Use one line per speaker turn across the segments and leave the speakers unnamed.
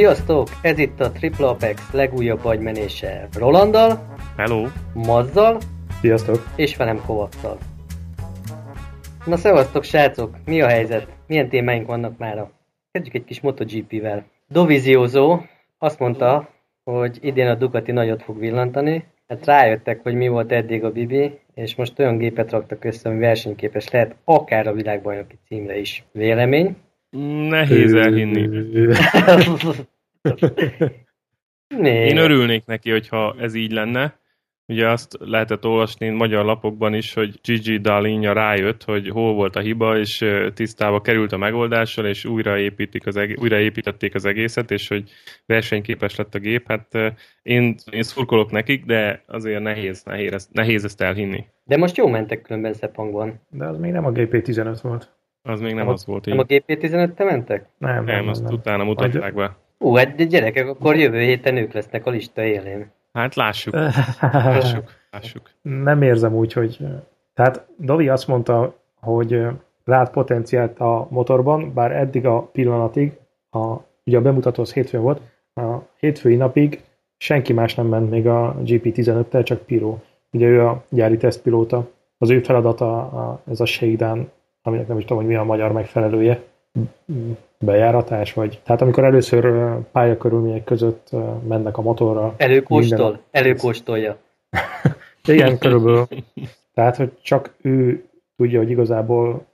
Sziasztok! Ez itt a Triple Apex legújabb agymenése Rolandal,
Hello!
Mazzal
Sziasztok!
és velem Kovacsal. Na szevasztok srácok! Mi a helyzet? Milyen témáink vannak mára? Kezdjük egy kis MotoGP-vel. Doviziózó azt mondta, hogy idén a Ducati nagyot fog villantani. Hát rájöttek, hogy mi volt eddig a Bibi, és most olyan gépet raktak össze, ami versenyképes lehet akár a világbajnoki címre is. Vélemény?
Nehéz elhinni.
Né.
Én örülnék neki, hogyha ez így lenne. Ugye azt lehetett olvasni magyar lapokban is, hogy Gigi Dalinja rájött, hogy hol volt a hiba, és tisztába került a megoldással, és újraépítik az egész, újraépítették az egészet, és hogy versenyképes lett a gép. Hát én, én szurkolok nekik, de azért nehéz, nehéz, nehéz ezt elhinni.
De most jó mentek különben Szepangban.
De az még nem a GP15 volt.
Az még nem
a,
az volt
Nem a
így.
GP15-te mentek?
Nem,
Nem,
nem,
azt
nem.
utána mutatják be.
Ú, hát de gyerekek, akkor jövő héten ők lesznek a lista élén.
Hát lássuk, lássuk, lássuk.
nem érzem úgy, hogy... Tehát Dovi azt mondta, hogy lát potenciált a motorban, bár eddig a pillanatig, a, ugye a bemutató az hétfőn volt, a hétfői napig senki más nem ment még a GP15-tel, csak Piro. Ugye ő a gyári tesztpilóta. Az ő feladata a, ez a Sheidan, aminek nem is tudom, hogy mi a magyar megfelelője, bejáratás, vagy... Tehát amikor először pályakörülmények között mennek a motorral.
Előkóstol?
Minden-
Előkóstolja.
Igen, körülbelül. Tehát, hogy csak ő tudja, hogy igazából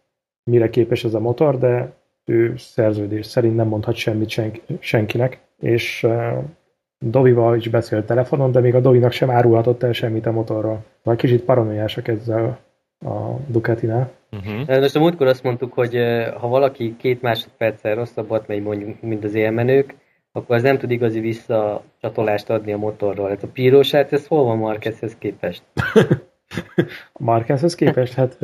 mire képes ez a motor, de ő szerződés szerint nem mondhat semmit senk, senkinek, és uh, Dovival is beszélt telefonon, de még a Dovinak sem árulhatott el semmit a motorról. Vagy kicsit paranoiásak ezzel a Ducatinál.
Uh-huh.
Most a múltkor azt mondtuk, hogy ha valaki két másodperccel rosszabbat megy mondjuk, mint az élmenők, akkor az nem tud igazi visszacsatolást adni a motorról. Hát a pírósát, ez hol van Marquezhez képest?
A Marquezhez képest, hát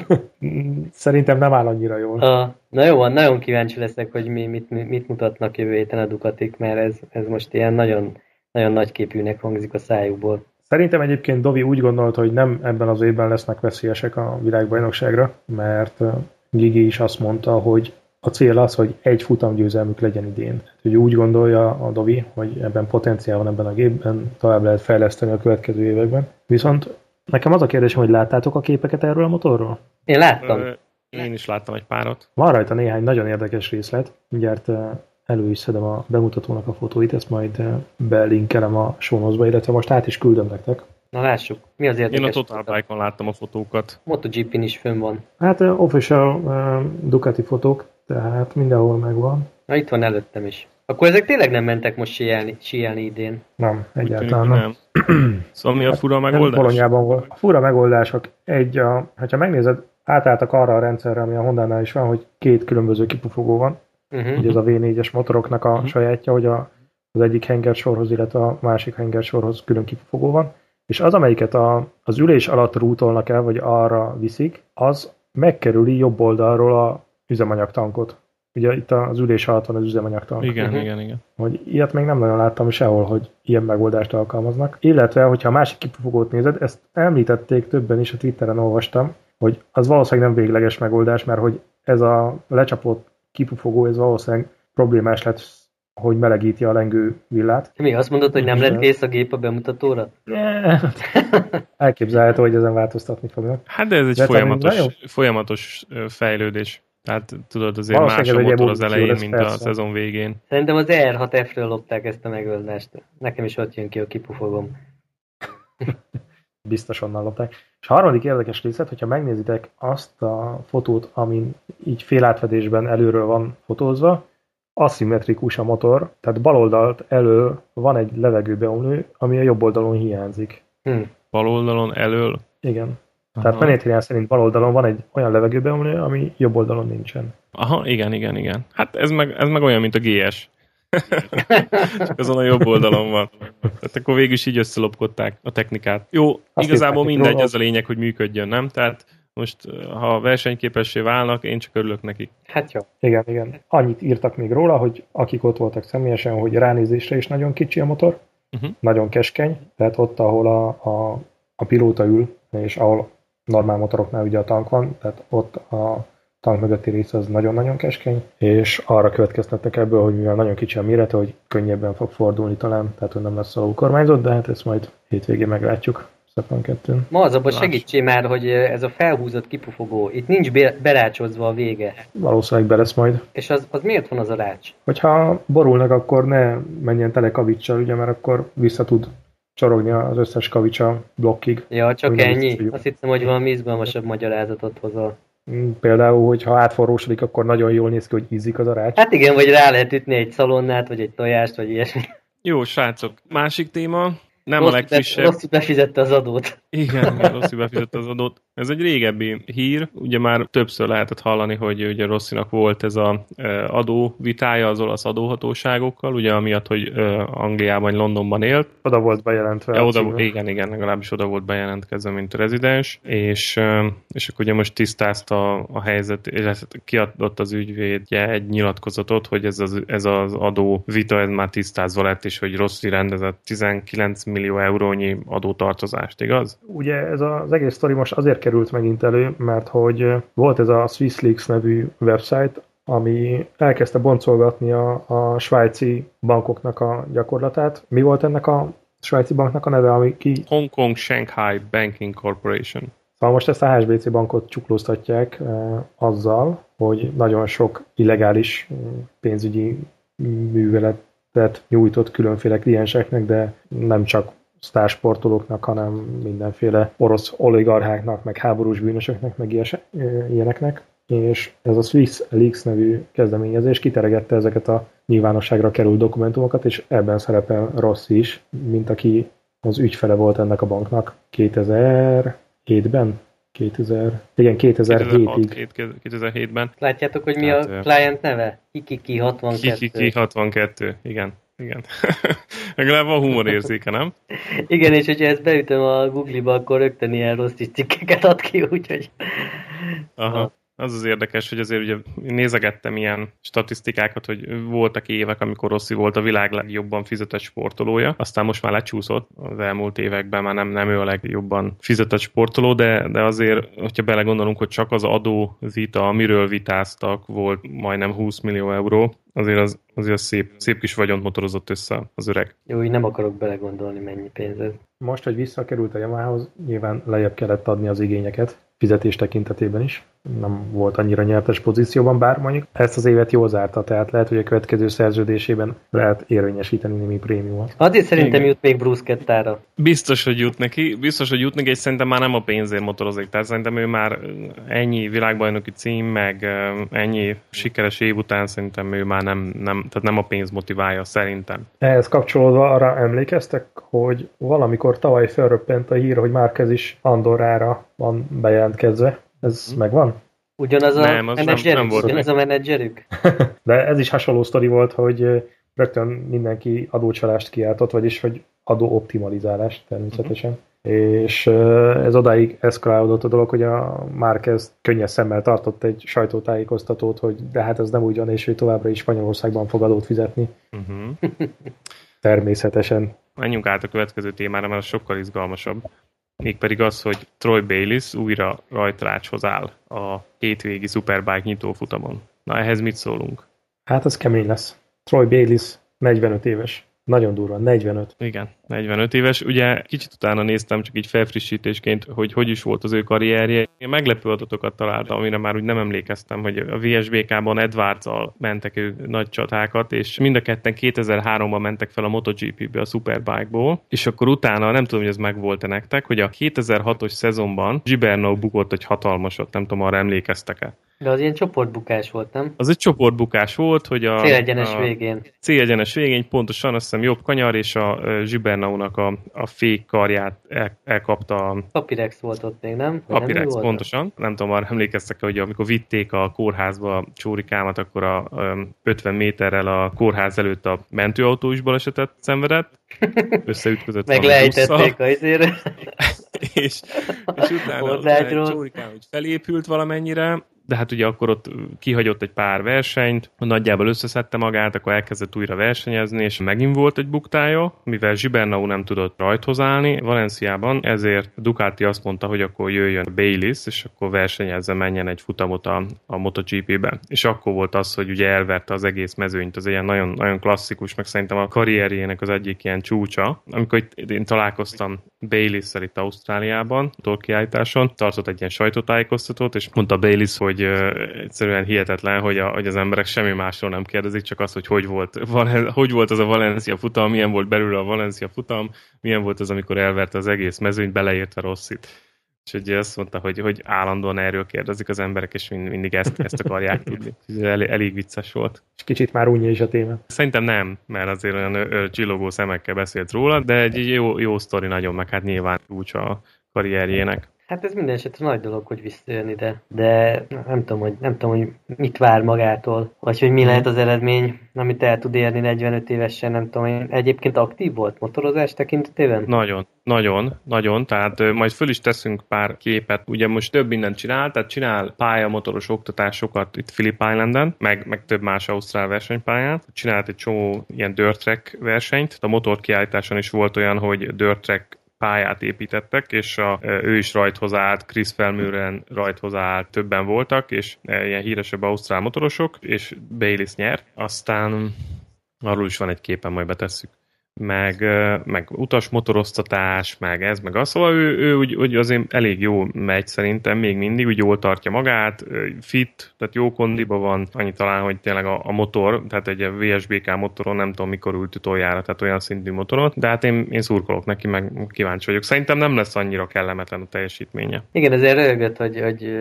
szerintem nem áll annyira jól.
A, na jó van, nagyon kíváncsi leszek, hogy mi, mit, mit mutatnak jövő héten a Ducatik, mert ez, ez most ilyen nagyon, nagyon nagyképűnek hangzik a szájukból.
Szerintem egyébként Dovi úgy gondolta, hogy nem ebben az évben lesznek veszélyesek a világbajnokságra, mert Gigi is azt mondta, hogy a cél az, hogy egy futamgyőzelmük legyen idén. Hogy úgy gondolja a Dovi, hogy ebben potenciál van ebben a gépben, tovább lehet fejleszteni a következő években. Viszont nekem az a kérdésem, hogy láttátok a képeket erről a motorról?
Én láttam.
Ö, Én is láttam egy párat.
Van rajta néhány nagyon érdekes részlet, mindjárt elő is szedem a bemutatónak a fotóit, ezt majd ö, belinkelem a sónozba, illetve most át is küldöm nektek.
Na lássuk, mi az érdekes?
Én a Total Bike-on láttam a fotókat.
MotoGP-n is fönn van.
Hát uh, official uh, Ducati fotók, tehát mindenhol megvan.
Na itt van előttem is. Akkor ezek tényleg nem mentek most síelni, síelni idén.
Nem, egyáltalán nem.
nem. Szóval mi a fura
Nem
megoldás?
Bolonyában volt. A fura megoldások egy, a, ha megnézed, átálltak arra a rendszerre, ami a Honda-nál is van, hogy két különböző kipufogó van.
Uh-huh.
Ugye ez a V4-es motoroknak a
Mhm.
sajátja, hogy a, az egyik hengersorhoz, illetve a másik hengersorhoz külön kipufogó van. És az, amelyiket a, az ülés alatt rútolnak el, vagy arra viszik, az megkerüli jobb oldalról a üzemanyagtankot. Ugye itt az ülés alatt van az üzemanyagtank.
Igen,
Mhm.
igen, igen.
Hogy ilyet még nem nagyon láttam sehol, hogy ilyen megoldást alkalmaznak. Illetve, hogyha a másik kipufogót nézed, ezt említették többen is, a Twitteren olvastam, hogy az valószínűleg nem végleges megoldás, mert hogy ez a lecsapott kipufogó, ez valószínűleg problémás lett, hogy melegíti a lengő villát.
Mi azt mondod, hogy nem lett kész a gép a bemutatóra?
Elképzelhető, hogy ezen változtatni fognak.
Hát de ez egy
De
folyamatos, folyamatos fejlődés. Tehát tudod, azért más a motor az elején,
lesz,
mint a
persze.
szezon végén.
Szerintem az R6F-ről lopták ezt a megoldást. Nekem is ott jön ki a kipufogom.
Biztos onnan lopták. És a harmadik érdekes részlet, hogyha megnézitek azt a fotót, amin így félátvedésben előről van fotózva, aszimmetrikus a motor, tehát bal oldalt elől van egy levegőbeomlő, ami a jobb oldalon hiányzik.
Hm.
Bal oldalon elől.
Igen. Tehát
Aha.
Penetrián szerint bal oldalon van egy olyan levegőbeomlő, ami jobb oldalon nincsen.
Aha, igen, igen, igen. Hát ez meg, ez meg olyan, mint a GS. Csak azon a jobb oldalon van. Tehát akkor végül is így összelopkodták a technikát. Jó,
Azt
igazából mindegy, ez a lényeg, hogy működjön, nem? Tehát most, ha versenyképessé válnak, én csak örülök nekik.
Hát jó.
Igen, igen. Annyit írtak még róla, hogy akik ott voltak személyesen, hogy ránézésre is nagyon kicsi a motor,
Uh-huh.
nagyon keskeny, tehát ott, ahol a, a, a pilóta ül, és ahol normál motoroknál ugye a tank van, tehát ott a tank mögötti rész az nagyon-nagyon keskeny, és arra következtetnek ebből, hogy mivel nagyon kicsi a mérete, hogy könnyebben fog fordulni talán, tehát hogy nem lesz alul kormányzott, de hát ezt majd hétvégén meglátjuk. Szeptember 2
Ma az abban segítsél már, hogy ez a felhúzott kipufogó, itt nincs berácsozva a vége.
Valószínűleg be lesz majd.
És az, az miért van az a rács?
Hogyha borulnak, akkor ne menjen tele kavicsal, ugye, mert akkor vissza tud csorogni az összes kavicsa blokkig.
Ja, csak ennyi? Azt hiszem, hogy valami izgalmasabb magyarázatot hozol.
Mm, például, hogyha átforrósodik, akkor nagyon jól néz ki, hogy ízik az a rács.
Hát igen, vagy rá lehet ütni egy szalonnát, vagy egy tojást, vagy ilyesmi.
Jó, srácok, másik téma, nem rossz, a legfrissebb.
Rosszul befizette az adót.
Igen, igen rosszul befizette az adót. Ez egy régebbi hír, ugye már többször lehetett hallani, hogy ugye Rosszinak volt ez a adó vitája az olasz adóhatóságokkal, ugye amiatt, hogy Angliában, Londonban élt.
Oda volt bejelentve.
Ja, oda, igen, igen, legalábbis oda volt bejelentkezve, mint rezidens, és, és akkor ugye most tisztázta a helyzet, és kiadott az ügyvédje egy nyilatkozatot, hogy ez az, ez az adó vita, ez már tisztázva lett, és hogy Rossi rendezett 19 millió eurónyi adótartozást, igaz?
Ugye ez az egész sztori most azért került megint elő, mert hogy volt ez a SwissLeaks nevű website, ami elkezdte boncolgatni a, a svájci bankoknak a gyakorlatát. Mi volt ennek a svájci banknak a neve, ami ki...
Hong Kong Shanghai Banking Corporation.
Szóval most ezt a HSBC bankot csuklóztatják eh, azzal, hogy nagyon sok illegális pénzügyi műveletet nyújtott különféle klienseknek, de nem csak sztársportolóknak, hanem mindenféle orosz oligarcháknak, meg háborús bűnösöknek, meg ilyeneknek. És ez a Swiss Leaks nevű kezdeményezés kiteregette ezeket a nyilvánosságra került dokumentumokat, és ebben szerepel Rossi is, mint aki az ügyfele volt ennek a banknak 2007-ben. 2000, igen, 2007-ig.
2007-ben.
Látjátok, hogy mi hát, a client neve? Kikiki 62.
Kikiki 62, igen. Igen. Legalább a humorérzéke, nem?
Igen, és hogyha ezt beütöm a Google-ba, akkor rögtön ilyen rossz cikkeket ad ki, úgyhogy...
Aha. Az az érdekes, hogy azért ugye nézegettem ilyen statisztikákat, hogy voltak évek, amikor Rossi volt a világ legjobban fizetett sportolója, aztán most már lecsúszott, az elmúlt években már nem, nem ő a legjobban fizetett sportoló, de, de azért, hogyha belegondolunk, hogy csak az adó vita, amiről vitáztak, volt majdnem 20 millió euró, azért az, azért szép, szép kis vagyont motorozott össze az öreg.
Jó, így nem akarok belegondolni, mennyi pénz ez.
Most, hogy visszakerült a Yamahához, nyilván lejjebb kellett adni az igényeket, fizetés tekintetében is. Nem volt annyira nyertes pozícióban, bár mondjuk ezt az évet jól zárta, tehát lehet, hogy a következő szerződésében lehet érvényesíteni némi prémiumot.
Azért szerintem Igen. jut még Bruce Kettára.
Biztos, hogy jut neki, biztos, hogy jut neki, és szerintem már nem a pénzért motorozik, tehát szerintem ő már ennyi világbajnoki cím, meg ennyi sikeres év után szerintem ő már nem, nem tehát nem a pénz motiválja, szerintem.
Ehhez kapcsolódva arra emlékeztek, hogy valamikor tavaly felröppent a hír, hogy Márkez is Andorrára van bejelentkezve. Ez hmm. megvan?
Ugyanaz a nem, menedzserük? Nem, nem volt ugyanaz a menedzserük?
De ez is hasonló sztori volt, hogy rögtön mindenki adócsalást kiáltott, vagyis hogy adóoptimalizálást természetesen. Uh-huh. És ez odáig eszkalálódott a dolog, hogy a Márquez könnyes szemmel tartott egy sajtótájékoztatót, hogy de hát ez nem úgy van, és ő továbbra is Spanyolországban fog adót fizetni. Uh-huh. Természetesen.
Menjünk át a következő témára, mert az sokkal izgalmasabb mégpedig az, hogy Troy Bayliss újra rajtrácshoz áll a hétvégi Superbike nyitófutamon. Na ehhez mit szólunk?
Hát az kemény lesz. Troy Bayliss 45 éves. Nagyon durva, 45.
Igen, 45 éves. Ugye kicsit utána néztem, csak így felfrissítésként, hogy hogy is volt az ő karrierje. Én meglepő adatokat találtam, amire már úgy nem emlékeztem, hogy a VSBK-ban edwards mentek ő nagy csatákat, és mind a ketten 2003-ban mentek fel a MotoGP-be a Superbike-ból, és akkor utána, nem tudom, hogy ez megvolt-e nektek, hogy a 2006-os szezonban Gibernau bukott egy hatalmasat, nem tudom, arra emlékeztek-e.
De az ilyen csoportbukás volt, nem?
Az egy csoportbukás volt, hogy a...
Célegyenes a, végén.
Célegyenes végén, pontosan azt hiszem jobb kanyar, és a Zsibernaunak a, a fék karját el, elkapta. A...
Papirex volt ott még, nem?
Papirex, nem pontosan. Nem tudom, arra emlékeztek hogy amikor vitték a kórházba a csórikámat, akkor a, a 50 méterrel a kórház előtt a mentőautó is balesetet szenvedett. Összeütközött
Meg lejtették a izére.
és, és utána, utána csórikám, hogy felépült valamennyire, de hát ugye akkor ott kihagyott egy pár versenyt, nagyjából összeszedte magát, akkor elkezdett újra versenyezni, és megint volt egy buktája, mivel Zsibernau nem tudott rajthoz állni Valenciában, ezért Ducati azt mondta, hogy akkor jöjjön Bayliss, és akkor versenyezze, menjen egy futamot a, a MotoGP-be. És akkor volt az, hogy ugye elverte az egész mezőnyt, az ilyen nagyon, nagyon klasszikus, meg szerintem a karrierjének az egyik ilyen csúcsa. Amikor itt, én találkoztam Bayliss-szel itt Ausztráliában, torkiállításon, tartott egy ilyen sajtótájékoztatót, és mondta Bayliss, hogy uh, egyszerűen hihetetlen, hogy, a, hogy az emberek semmi másról nem kérdezik, csak az, hogy hogy volt, Valen, hogy volt az a Valencia futam, milyen volt belül a Valencia futam, milyen volt az, amikor elverte az egész mezőnyt, beleértve Rosszit. És ugye azt mondta, hogy, hogy állandóan erről kérdezik az emberek, és mindig ezt, ezt akarják tudni. elég, elég vicces volt.
És kicsit már unja is a téma.
Szerintem nem, mert azért olyan csillogó szemekkel beszélt róla, de egy jó, jó sztori nagyon, meg hát nyilván úgy a karrierjének.
Hát ez minden esetre nagy dolog, hogy visszajön ide, de nem tudom, hogy, nem tudom, hogy mit vár magától, vagy hogy mi lehet az eredmény, amit el tud érni 45 évesen, nem tudom, hogy egyébként aktív volt motorozás tekintetében?
Nagyon, nagyon, nagyon, tehát majd föl is teszünk pár képet, ugye most több mindent csinál, tehát csinál pályamotoros oktatásokat itt Phillip Islanden, meg, meg több más ausztrál versenypályán, csinált egy csomó ilyen dirt track versenyt, a motorkiállításon is volt olyan, hogy dirt track pályát építettek, és a, ő is rajthoz állt, Chris Felmüren rajthoz állt, többen voltak, és ilyen híresebb ausztrál motorosok, és Bayliss nyert. Aztán arról is van egy képen, majd betesszük meg, meg utasmotoroztatás, meg ez, meg az. Szóval ő, ő úgy, úgy azért elég jó megy szerintem, még mindig, úgy jól tartja magát, fit, tehát jó kondiba van, annyi talán, hogy tényleg a, a motor, tehát egy VSBK motoron nem tudom mikor ült utoljára, tehát olyan szintű motoron, de hát én, én szurkolok neki, meg kíváncsi vagyok. Szerintem nem lesz annyira kellemetlen a teljesítménye.
Igen, ezért rögött, hogy, hogy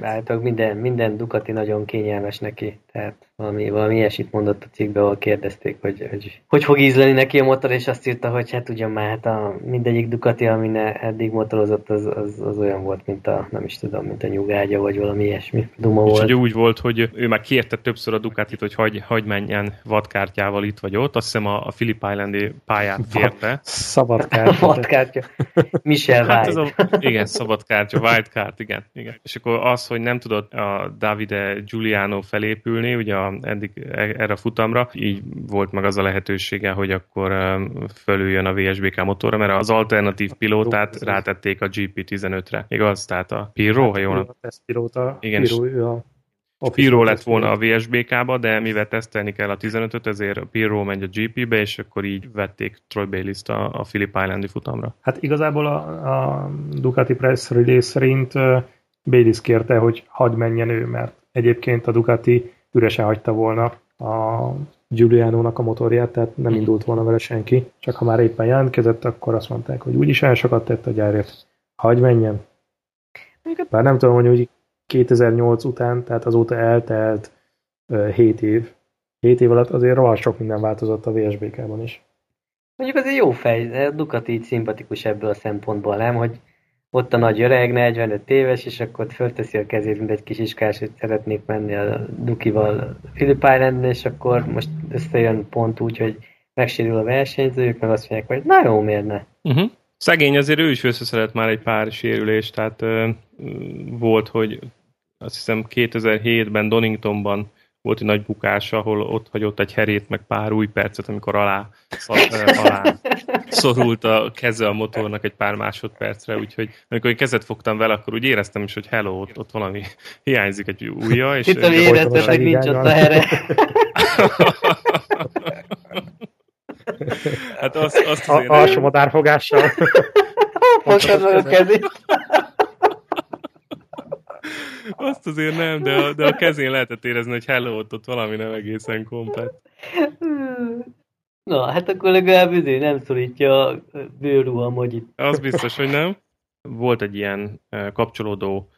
állítólag minden, minden Ducati nagyon kényelmes neki, tehát valami, valami ilyesmit mondott a cikkbe, ahol kérdezték, hogy, hogy hogy fog ízleni neki a motor, és azt írta, hogy hát ugyan már hát a mindegyik Ducati, amin eddig motorozott, az, az, az olyan volt, mint a, nem is tudom, mint a nyugágya, vagy valami ilyesmi duma
és
volt.
hogy úgy volt, hogy ő már kérte többször a Ducatit, hogy hagy, hagy menjen vadkártyával itt vagy ott, azt hiszem a, a Philip Islandi pályát kérte.
Szabad kártya.
vadkártya. Michel
Hát ez a, igen, szabad kártya, wild card, igen, igen. És akkor az, hogy nem tudott a Davide Giuliano felépülni, ugye a, eddig e- erre a futamra, így volt meg az a lehetősége, hogy akkor fölüljön a VSBK motorra, mert az alternatív pilótát rátették a GP15-re. Igaz? Tehát a Pirro, ha jól
A tesztpilóta.
Igen,
Pirro, ő a
Pirro lett volna a VSBK-ba, de mivel tesztelni kell a 15-öt, ezért a Pirro megy a GP-be, és akkor így vették Troy Bayliss-t a, a Phillip Islandi futamra.
Hát igazából a, a Ducati Press Release szerint uh, Bayliss kérte, hogy hadd menjen ő, mert egyébként a Ducati üresen hagyta volna a Giuliano-nak a motorját, tehát nem indult volna vele senki, csak ha már éppen jelentkezett, akkor azt mondták, hogy úgyis olyan sokat tett a gyárért, hagy menjen. Bár nem tudom, hogy úgy 2008 után, tehát azóta eltelt uh, 7 év. 7 év alatt azért rohadt sok minden változott a VSBK-ban is.
Mondjuk azért jó fej, Ducati így szimpatikus ebből a szempontból, nem? Hogy ott a nagy öreg, 45 éves, és akkor fölteszi a kezét, mint egy kis iskás, hogy szeretnék menni a Dukival Philip Islandon, és akkor most összejön pont úgy, hogy megsérül a versenyzőjük, meg azt mondják, hogy na jó, miért ne?
Uh-huh. Szegény azért ő is összeszedett már egy pár sérülést, tehát uh, volt, hogy azt hiszem 2007-ben Doningtonban volt egy nagy bukás, ahol ott hagyott egy herét, meg pár új percet, amikor alá, alá szorult a keze a motornak egy pár másodpercre, úgyhogy amikor én kezet fogtam vele, akkor úgy éreztem is, hogy hello, ott, ott valami hiányzik egy ujja. És
Itt a hogy nincs ott a here.
hát azt, azt
A, alsó madárfogással.
Fogtad meg a kezét.
Azt azért nem, de a, de a kezén lehetett érezni, hogy hello, ott, ott valami nem egészen komplet.
Na, hát akkor legalább üzé nem szorítja a bőrruham, hogy itt.
Az biztos, hogy nem. Volt egy ilyen kapcsolódó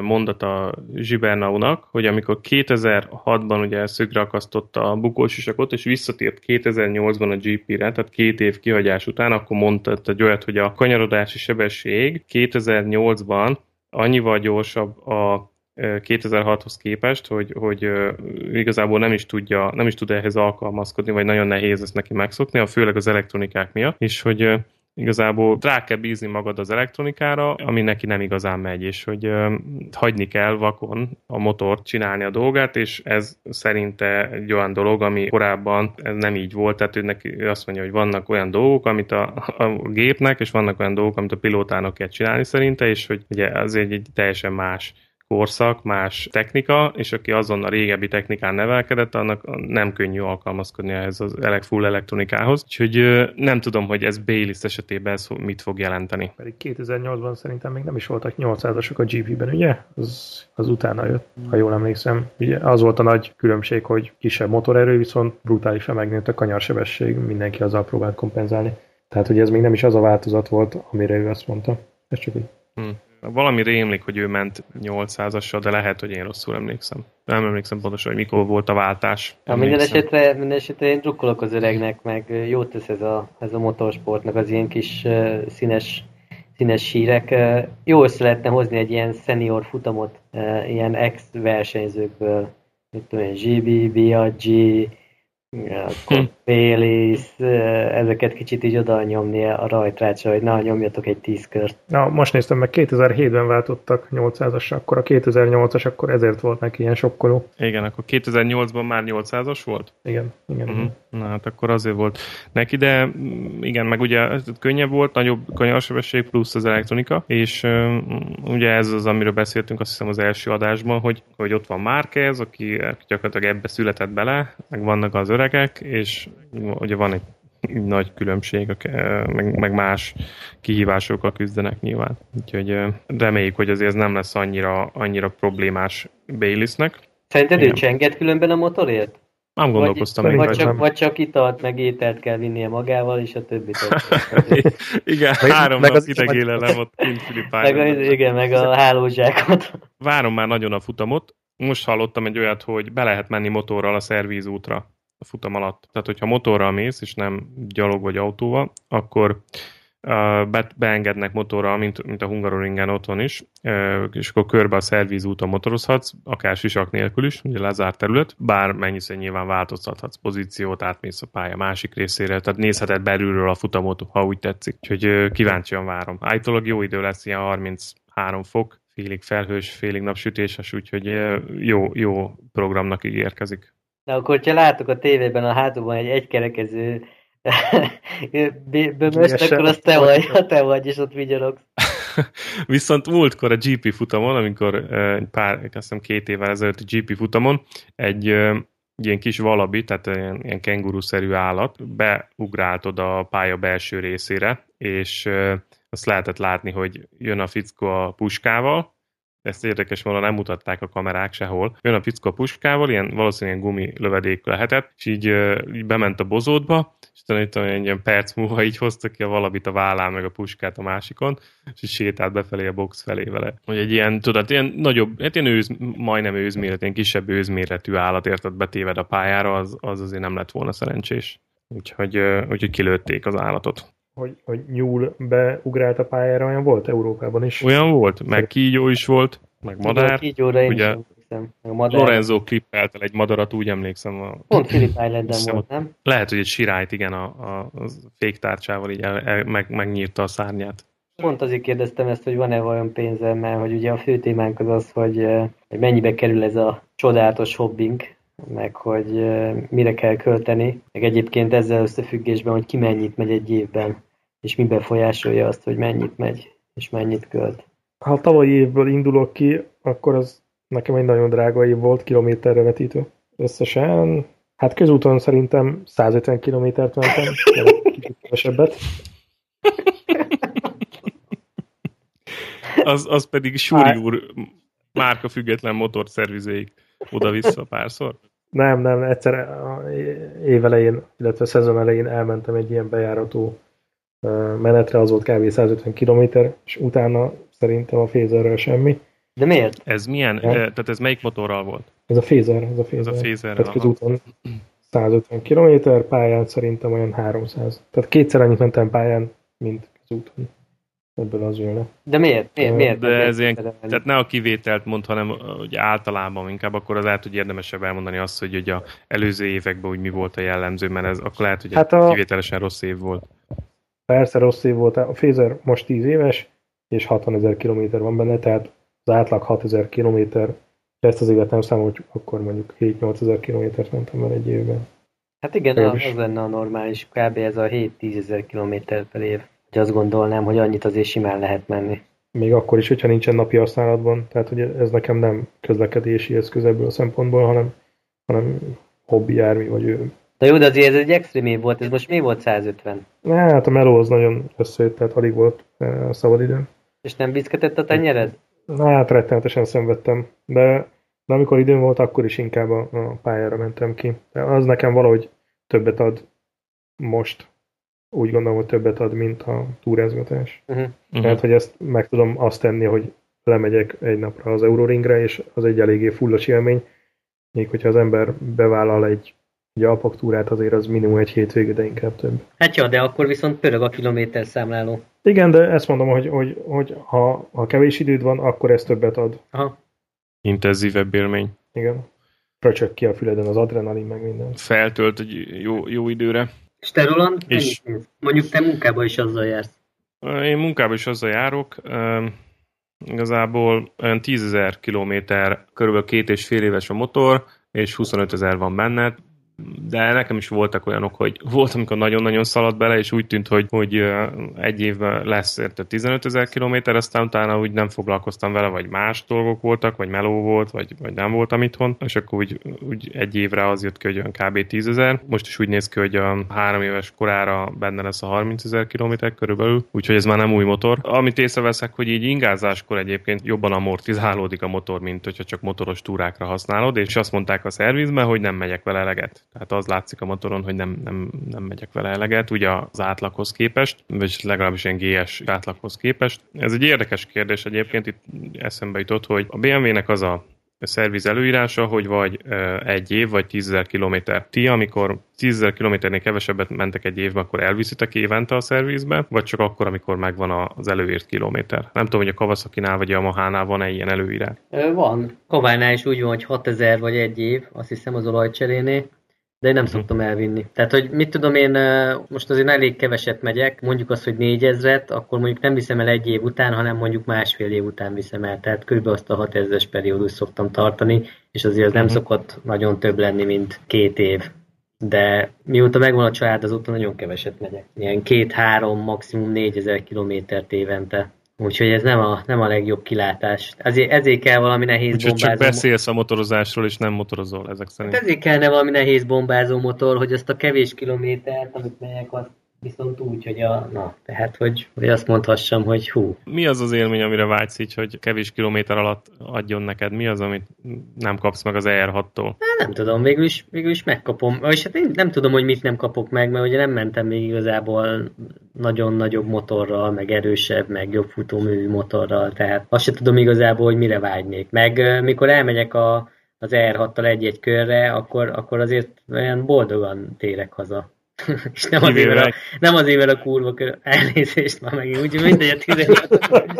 mondata Zsibernaunak, hogy amikor 2006-ban ugye szögre akasztotta a bukósisakot, és visszatért 2008-ban a GP-re, tehát két év kihagyás után, akkor mondta egy olyat, hogy a kanyarodási sebesség 2008-ban annyival gyorsabb a 2006-hoz képest, hogy, hogy igazából nem is tudja, nem is tud ehhez alkalmazkodni, vagy nagyon nehéz ezt neki megszokni, főleg az elektronikák miatt, és hogy igazából rá kell bízni magad az elektronikára, ami neki nem igazán megy, és hogy ö, hagyni kell vakon a motort csinálni a dolgát, és ez szerinte egy olyan dolog, ami korábban nem így volt, tehát ő neki azt mondja, hogy vannak olyan dolgok, amit a, a gépnek, és vannak olyan dolgok, amit a pilótának kell csinálni szerinte, és hogy ugye az egy, egy teljesen más korszak, más technika, és aki azon a régebbi technikán nevelkedett, annak nem könnyű alkalmazkodni ehhez az full elektronikához. Úgyhogy nem tudom, hogy ez Bayliss esetében ez mit fog jelenteni.
Pedig 2008-ban szerintem még nem is voltak 800-asok a GP-ben, ugye? Az, az utána jött, ha jól emlékszem. Ugye az volt a nagy különbség, hogy kisebb motorerő, viszont brutálisan megnőtt a kanyarsebesség, mindenki azzal próbált kompenzálni. Tehát, hogy ez még nem is az a változat volt, amire ő azt mondta. Ez csak úgy.
Hmm. Valami rémlik, hogy ő ment 800-assal, de lehet, hogy én rosszul emlékszem. Nem emlékszem pontosan, hogy mikor volt a váltás.
A minden, esetre, minden esetre én drukkolok az öregnek, meg jót tesz ez a, ez a motorsportnak, az ilyen kis uh, színes, színes sírek. Uh, jó össze lehetne hozni egy ilyen senior futamot, uh, ilyen ex-versenyzőkből, mit tudom én, GB, BAG, hm. Bélis, ezeket kicsit így oda nyomni a rajtrácsra, hogy na, nyomjatok egy tíz kört.
Na, most néztem meg, 2007-ben váltottak 800-as, akkor a 2008-as, akkor ezért volt neki ilyen sokkoló.
Igen, akkor 2008-ban már 800-as volt?
Igen, igen. Uh-huh.
Na, hát akkor azért volt neki, de mm, igen, meg ugye könnyebb volt, nagyobb kanyarsebesség plusz az elektronika, és um, ugye ez az, amiről beszéltünk azt hiszem az első adásban, hogy, hogy ott van Márquez, aki gyakorlatilag ebbe született bele, meg vannak az öregek, és ugye van egy nagy különbség, meg, meg más kihívásokkal küzdenek nyilván. Úgyhogy reméljük, hogy azért ez nem lesz annyira, annyira problémás Baylisnek.
Szerinted ő csenget különben a motorért?
Nem gondolkoztam
vagy, még. Vagy csak, vagy csak italt, meg ételt kell vinnie magával, és a többit.
igen, három meg nap idegélelem ott kint
Meg, igen, meg a hálózsákot.
Várom már nagyon a futamot. Most hallottam egy olyat, hogy be lehet menni motorral a szervízútra a futam alatt. Tehát, hogyha motorral mész, és nem gyalog vagy autóval, akkor be, beengednek motorral, mint, mint a Hungaroringen otthon is, és akkor körbe a szervíz úton motorozhatsz, akár sisak nélkül is, ugye lezárt terület, bár mennyiszer nyilván változtathatsz pozíciót, átmész a pálya másik részére, tehát nézheted belülről a futamot, ha úgy tetszik. Úgyhogy kíváncsian várom. Állítólag jó idő lesz, ilyen 33 fok, félig felhős, félig napsütéses, úgyhogy jó, jó programnak ígérkezik.
De akkor, ha látok a tévében a hátulban egy egykerekező bömöst, akkor az te vagy, te vagy, és ott vigyorogsz.
Viszont múltkor a GP futamon, amikor egy pár, azt két évvel ezelőtt a GP futamon, egy ilyen kis valabi, tehát ilyen, ilyen kenguruszerű állat beugrált oda a pálya belső részére, és azt lehetett látni, hogy jön a fickó a puskával, ezt érdekes volna nem mutatták a kamerák sehol. Jön a fickó puskával, ilyen valószínűleg gumi lövedék lehetett, és így, így bement a bozótba, és utána egy ilyen perc múlva így hozta ki a valabit a vállán, meg a puskát a másikon, és így sétált befelé a box felé vele. Hogy egy ilyen, tudod, ilyen nagyobb, hát ilyen őz, majdnem őzméret, ilyen kisebb őzméretű állat érted betéved a pályára, az, az azért nem lett volna szerencsés. Úgyhogy, úgyhogy kilőtték az állatot
hogy, hogy nyúl beugrált a pályára, olyan volt Európában is.
Olyan volt, meg kígyó is volt, meg madár.
Kígyóra én ugye,
madár. Lorenzo klippelt el egy madarat, úgy emlékszem. A...
Pont Philip Islanden volt, nem?
Lehet, hogy egy sirályt, igen, a, a, a féktárcsával így el, el, meg, megnyírta a szárnyát.
Pont azért kérdeztem ezt, hogy van-e olyan pénzem, mert hogy ugye a fő témánk az az, hogy, hogy mennyibe kerül ez a csodálatos hobbink, meg hogy mire kell költeni, meg egyébként ezzel összefüggésben, hogy ki mennyit megy egy évben és mi befolyásolja azt, hogy mennyit megy, és mennyit költ.
Ha a tavalyi évből indulok ki, akkor az nekem egy nagyon drága év volt, kilométerre vetítő. Összesen, hát közúton szerintem 150 kilométert mentem, kevesebbet.
az, az pedig Súri úr márka független motorszervizéig oda-vissza párszor?
Nem, nem, egyszer évelején, illetve szezon elején elmentem egy ilyen bejárató menetre, az volt kb. 150 km, és utána szerintem a Phaserrel semmi.
De miért?
Ez milyen, ja. tehát ez melyik motorral volt?
Ez a Phaser, ez a Phaser. Ez a Phaser tehát közúton 150 km, pályán szerintem olyan 300. Tehát kétszer annyit mentem pályán, mint közúton. Ebből az jönne.
De miért? Miért? miért?
De ez ilyen, tehát ne a kivételt mond, hanem hogy általában inkább akkor az lehet, hogy érdemesebb elmondani azt, hogy ugye a előző években úgy mi volt a jellemző, mert ez akkor lehet, hogy hát a... kivételesen rossz év volt.
Persze rossz év volt, a Phaser most 10 éves, és 60 ezer kilométer van benne, tehát az átlag 6 ezer kilométer, ha ezt az évet nem számoljuk, akkor mondjuk 7-8 ezer kilométert mondtam el egy évben.
Hát igen, az, az lenne a normális, kb. ez a 7-10 ezer kilométer per év. Hogy azt gondolnám, hogy annyit azért simán lehet menni.
Még akkor is, hogyha nincsen napi használatban, tehát hogy ez nekem nem közlekedési eszköz ebből a szempontból, hanem, hanem hobbi jármi, vagy ő.
De jó, de azért ez egy extrém év volt, ez most mi volt 150?
Hát a meló az nagyon összejött, tehát alig volt eh, a szabadidőm.
És nem viszketett a tenyered?
Hát rettenetesen szenvedtem, de, de amikor időm volt, akkor is inkább a, a pályára mentem ki. De az nekem valahogy többet ad most. Úgy gondolom, hogy többet ad, mint a túrázgatás. Uh-huh. Tehát, hogy ezt meg tudom azt tenni, hogy lemegyek egy napra az Euroringre, és az egy eléggé fullos élmény. Még hogyha az ember bevállal egy egy alpaktúrát azért az minimum egy hétvége, de inkább több.
Hát jó, de akkor viszont pörög a kilométer számláló.
Igen, de ezt mondom, hogy, hogy, hogy ha, ha kevés időd van, akkor ez többet ad.
Aha.
Intenzívebb élmény.
Igen. Fröcsök ki a füleden az adrenalin, meg minden.
Feltölt egy jó, jó időre.
És te Roland, és... mondjuk te munkába is azzal jársz.
Én munkába is azzal járok. igazából olyan 10 ezer kilométer, körülbelül két és fél éves a motor, és 25 ezer van benne de nekem is voltak olyanok, hogy volt, amikor nagyon-nagyon szaladt bele, és úgy tűnt, hogy, hogy egy évben lesz érte 15 ezer kilométer, aztán utána úgy nem foglalkoztam vele, vagy más dolgok voltak, vagy meló volt, vagy, vagy nem voltam itthon, és akkor úgy, úgy egy évre az jött ki, hogy olyan kb. 10 ezer. Most is úgy néz ki, hogy a három éves korára benne lesz a 30 ezer kilométer körülbelül, úgyhogy ez már nem új motor. Amit észreveszek, hogy így ingázáskor egyébként jobban amortizálódik a motor, mint hogyha csak motoros túrákra használod, és azt mondták a szervizben, hogy nem megyek vele eleget. Tehát az látszik a motoron, hogy nem, nem, nem megyek vele eleget, ugye az átlaghoz képest, vagy legalábbis ilyen GS átlaghoz képest. Ez egy érdekes kérdés egyébként, itt eszembe jutott, hogy a BMW-nek az a szerviz előírása, hogy vagy egy év, vagy 10.000 kilométer. Ti, amikor 10.000 kilométernél kevesebbet mentek egy évben, akkor elviszitek évente a szervizbe, vagy csak akkor, amikor megvan az előírt kilométer? Nem tudom, hogy a Kawasaki-nál vagy a Yamaha-nál van-e ilyen előírás?
Van. Kavánál is úgy van, hogy 6000 vagy egy év, azt hiszem az olajcserénél de én nem uh-huh. szoktam elvinni. Tehát, hogy mit tudom én, most azért elég keveset megyek, mondjuk azt, hogy négyezret, akkor mondjuk nem viszem el egy év után, hanem mondjuk másfél év után viszem el. Tehát körülbelül azt a 6000-es periódus szoktam tartani, és azért az nem mhm. szokott nagyon több lenni, mint két év. De mióta megvan a család, azóta nagyon keveset megyek. Ilyen két-három, maximum négyezer kilométert évente. Úgyhogy ez nem a, nem a legjobb kilátás. Ezért, ezért kell valami nehéz
Úgyhogy bombázó... csak beszélsz a motorozásról, és nem motorozol ezek szerint.
Hát ezért kellene valami nehéz bombázó motor, hogy azt a kevés kilométert, amit megyek, azt viszont úgy, hogy a, na, tehát, hogy, hogy azt mondhassam, hogy hú.
Mi az az élmény, amire vágysz így, hogy kevés kilométer alatt adjon neked? Mi az, amit nem kapsz meg az ER6-tól?
Hát nem tudom, végül is, végül is megkapom. És hát én nem tudom, hogy mit nem kapok meg, mert ugye nem mentem még igazából nagyon nagyobb motorral, meg erősebb, meg jobb futóművű motorral, tehát azt sem tudom igazából, hogy mire vágynék. Meg mikor elmegyek a, az R6-tal egy-egy körre, akkor, akkor azért olyan boldogan térek haza. És nem az, ével a, nem az ével a kurva kör, elnézést már megint, úgyhogy mindegy a 18 nem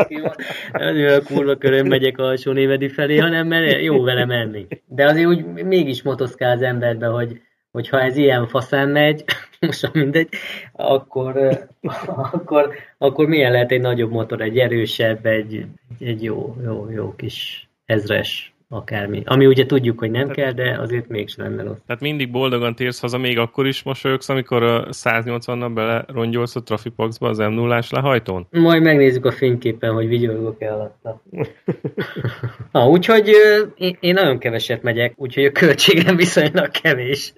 az a kurva körön megyek alsó névedi felé, hanem mert jó vele menni. De azért úgy mégis motoszkál az emberbe, hogy, hogyha ez ilyen faszán megy, most mindegy, akkor, akkor, akkor milyen lehet egy nagyobb motor, egy erősebb, egy, egy jó, jó, jó kis ezres akármi. Ami ugye tudjuk, hogy nem kell, de azért mégsem lenne rossz.
Tehát mindig boldogan térsz haza, még akkor is mosolyogsz, amikor a 180-nal bele rongyolsz a Trafipaxba az m 0 lehajtón?
Majd megnézzük a fényképen, hogy vigyorgok-e alatta. Na, úgyhogy én, én nagyon keveset megyek, úgyhogy a költségem viszonylag kevés.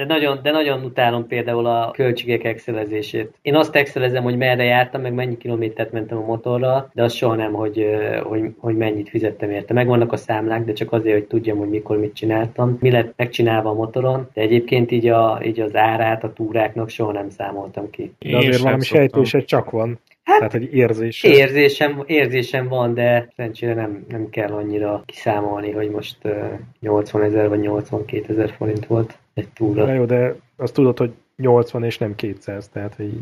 De nagyon, de nagyon utálom például a költségek excelezését. Én azt excelezem, hogy merre jártam, meg mennyi kilométert mentem a motorral, de az soha nem, hogy, hogy, hogy mennyit fizettem érte. Megvannak a számlák, de csak azért, hogy tudjam, hogy mikor mit csináltam. Mi lett megcsinálva a motoron, de egyébként így, a, így az árát a túráknak soha nem számoltam ki.
De azért valami sejtése csak van. Hát, Tehát, hogy érzés.
Érzésem, érzésem van, de szerencsére nem, nem kell annyira kiszámolni, hogy most uh, 80 ezer vagy 82 ezer forint volt egy túra.
Na jó, de azt tudod, hogy 80 és nem 200, tehát hogy...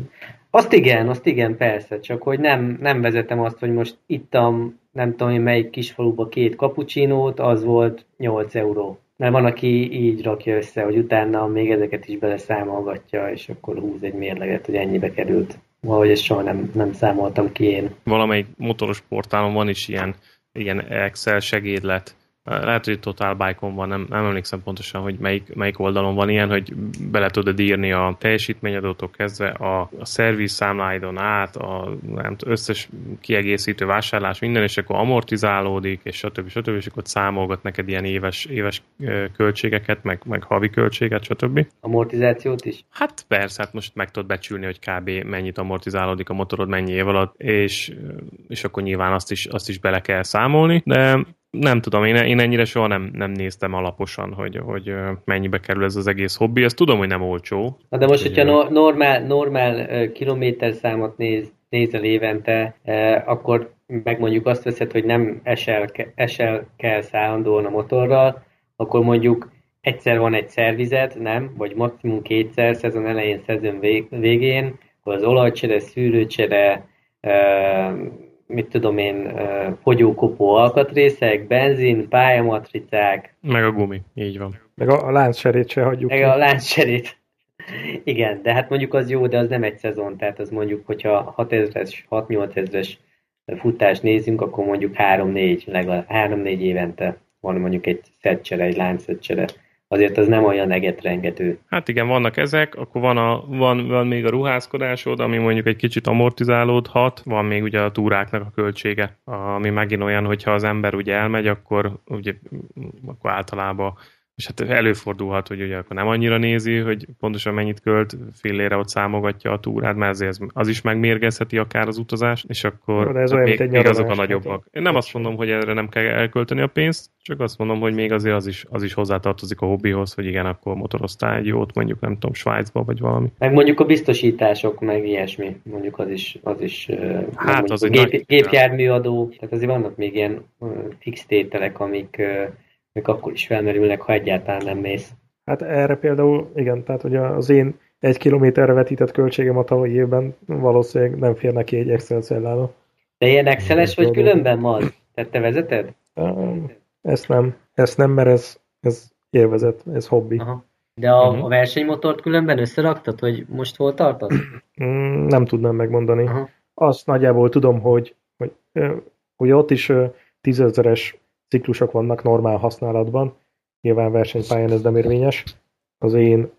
Azt igen, azt igen, persze, csak hogy nem, nem vezetem azt, hogy most ittam, nem tudom hogy melyik kisfaluba két kapucsinót, az volt 8 euró. Mert van, aki így rakja össze, hogy utána még ezeket is beleszámolgatja, és akkor húz egy mérleget, hogy ennyibe került. Valahogy ezt soha nem, nem számoltam ki én.
Valamelyik motoros portálon van is ilyen, ilyen Excel segédlet, lehet, hogy Total Bike-on van, nem, nem emlékszem pontosan, hogy melyik, melyik oldalon van ilyen, hogy bele tudod írni a teljesítményadótól kezdve a, a szerviz számláidon át, a nem, összes kiegészítő vásárlás, minden, és akkor amortizálódik, és stb. stb. és akkor számolgat neked ilyen éves, éves költségeket, meg, meg havi költséget, stb.
Amortizációt is?
Hát persze, hát most meg tudod becsülni, hogy kb. mennyit amortizálódik a motorod, mennyi év alatt, és, és akkor nyilván azt is, azt is bele kell számolni, de nem tudom, én, én ennyire soha nem, nem néztem alaposan, hogy, hogy mennyibe kerül ez az egész hobbi. Ezt tudom, hogy nem olcsó.
Na de most, hogyha no, normál, normál kilométerszámot néz, nézel évente, akkor meg mondjuk azt veszed, hogy nem esel, esel kell szállandóan a motorral, akkor mondjuk egyszer van egy szervizet, nem? Vagy maximum kétszer, szezon elején, szezon végén, akkor az olajcsere, szűrőcsere, mit tudom én, fogyókopó alkatrészek, benzin, pályamatricák.
Meg a gumi, így van.
Meg a, a láncserét se hagyjuk
Meg ki. a láncserét. Igen, de hát mondjuk az jó, de az nem egy szezon, tehát az mondjuk, hogyha 6000-es, 6-8 ezeres futást nézünk, akkor mondjuk 3-4, legalább 3-4 évente van mondjuk egy szetcsere, egy láncszetcsere azért az nem olyan egetrengető.
Hát igen, vannak ezek, akkor van, a, van, van még a ruházkodásod, ami mondjuk egy kicsit amortizálódhat, van még ugye a túráknak a költsége, ami megint olyan, hogyha az ember ugye elmegy, akkor ugye akkor általában és hát előfordulhat, hogy ugye akkor nem annyira nézi, hogy pontosan mennyit költ, fillére ott számogatja a túrát, mert ezért az is megmérgezheti akár az utazást, és akkor
ez olyan,
még,
egy
még azok a nagyobbak. Én nem azt mondom, hogy erre nem kell elkölteni a pénzt, csak azt mondom, hogy még azért az is, az is hozzátartozik a hobbihoz, hogy igen, akkor motoroztál egy jót, mondjuk nem tudom, Svájcba, vagy valami.
Meg mondjuk a biztosítások, meg ilyesmi, mondjuk az is, az is
hát az
gép, gépjárműadó, tehát azért vannak még ilyen fix tételek, amik még akkor is felmerülnek, ha egyáltalán nem mész.
Hát erre például, igen, tehát hogy az én egy kilométerre vetített költségem a tavalyi évben valószínűleg nem fér neki egy Excel cellába.
De ilyen Exceles vagy különben van? Tehát te vezeted?
Ezt nem, ezt nem, mert ez, ez élvezet, ez hobbi. Aha.
De a, uh-huh. a versenymotort különben összeraktad, hogy most hol tartasz?
Mm, nem tudnám megmondani. Aha. Azt nagyjából tudom, hogy, hogy, hogy ott is tízezeres ciklusok vannak normál használatban, nyilván versenypályán ez nem érvényes. Az én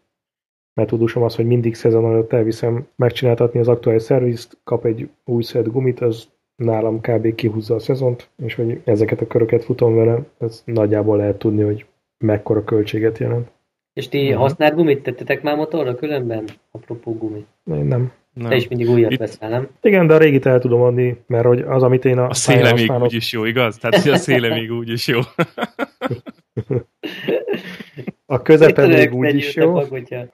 metódusom az, hogy mindig szezon előtt elviszem megcsináltatni az aktuális szervizt, kap egy új szed gumit, az nálam kb. kihúzza a szezont, és hogy ezeket a köröket futom vele, ez nagyjából lehet tudni, hogy mekkora költséget jelent.
És ti uh-huh. használt gumit tettetek már motorra különben? Apropó gumi.
Én nem.
Nem. Te is mindig újat Itt... veszel, nem?
Igen, de a régit el tudom adni, mert hogy az, amit én a...
A széle még úgy is jó, igaz? Tehát, hogy a széle még úgy is jó.
a közepe még úgy is jó. A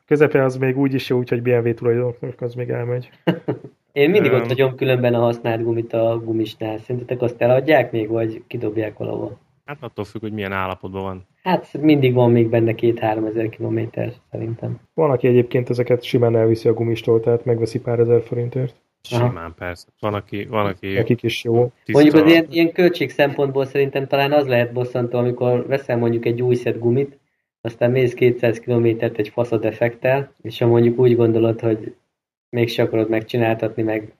közepe az még úgy is jó, úgyhogy BMW tulajdonosnak az még elmegy.
Én mindig um, ott vagyom különben a használt gumit a gumisnál. Szerintetek azt eladják még, vagy kidobják valahol?
Hát attól függ, hogy milyen állapotban van.
Hát mindig van még benne két-három ezer kilométer, szerintem.
Van, aki egyébként ezeket simán elviszi a gumistól, tehát megveszi pár ezer forintért.
Simán, Aha. persze. Van, aki... Van, aki
Nekik is jó.
Tiszta... Mondjuk az ilyen, ilyen költség szempontból szerintem talán az lehet bosszantó, amikor veszel mondjuk egy új szett gumit, aztán mész 200 kilométert egy faszad effektel, és ha mondjuk úgy gondolod, hogy mégse akarod megcsináltatni, meg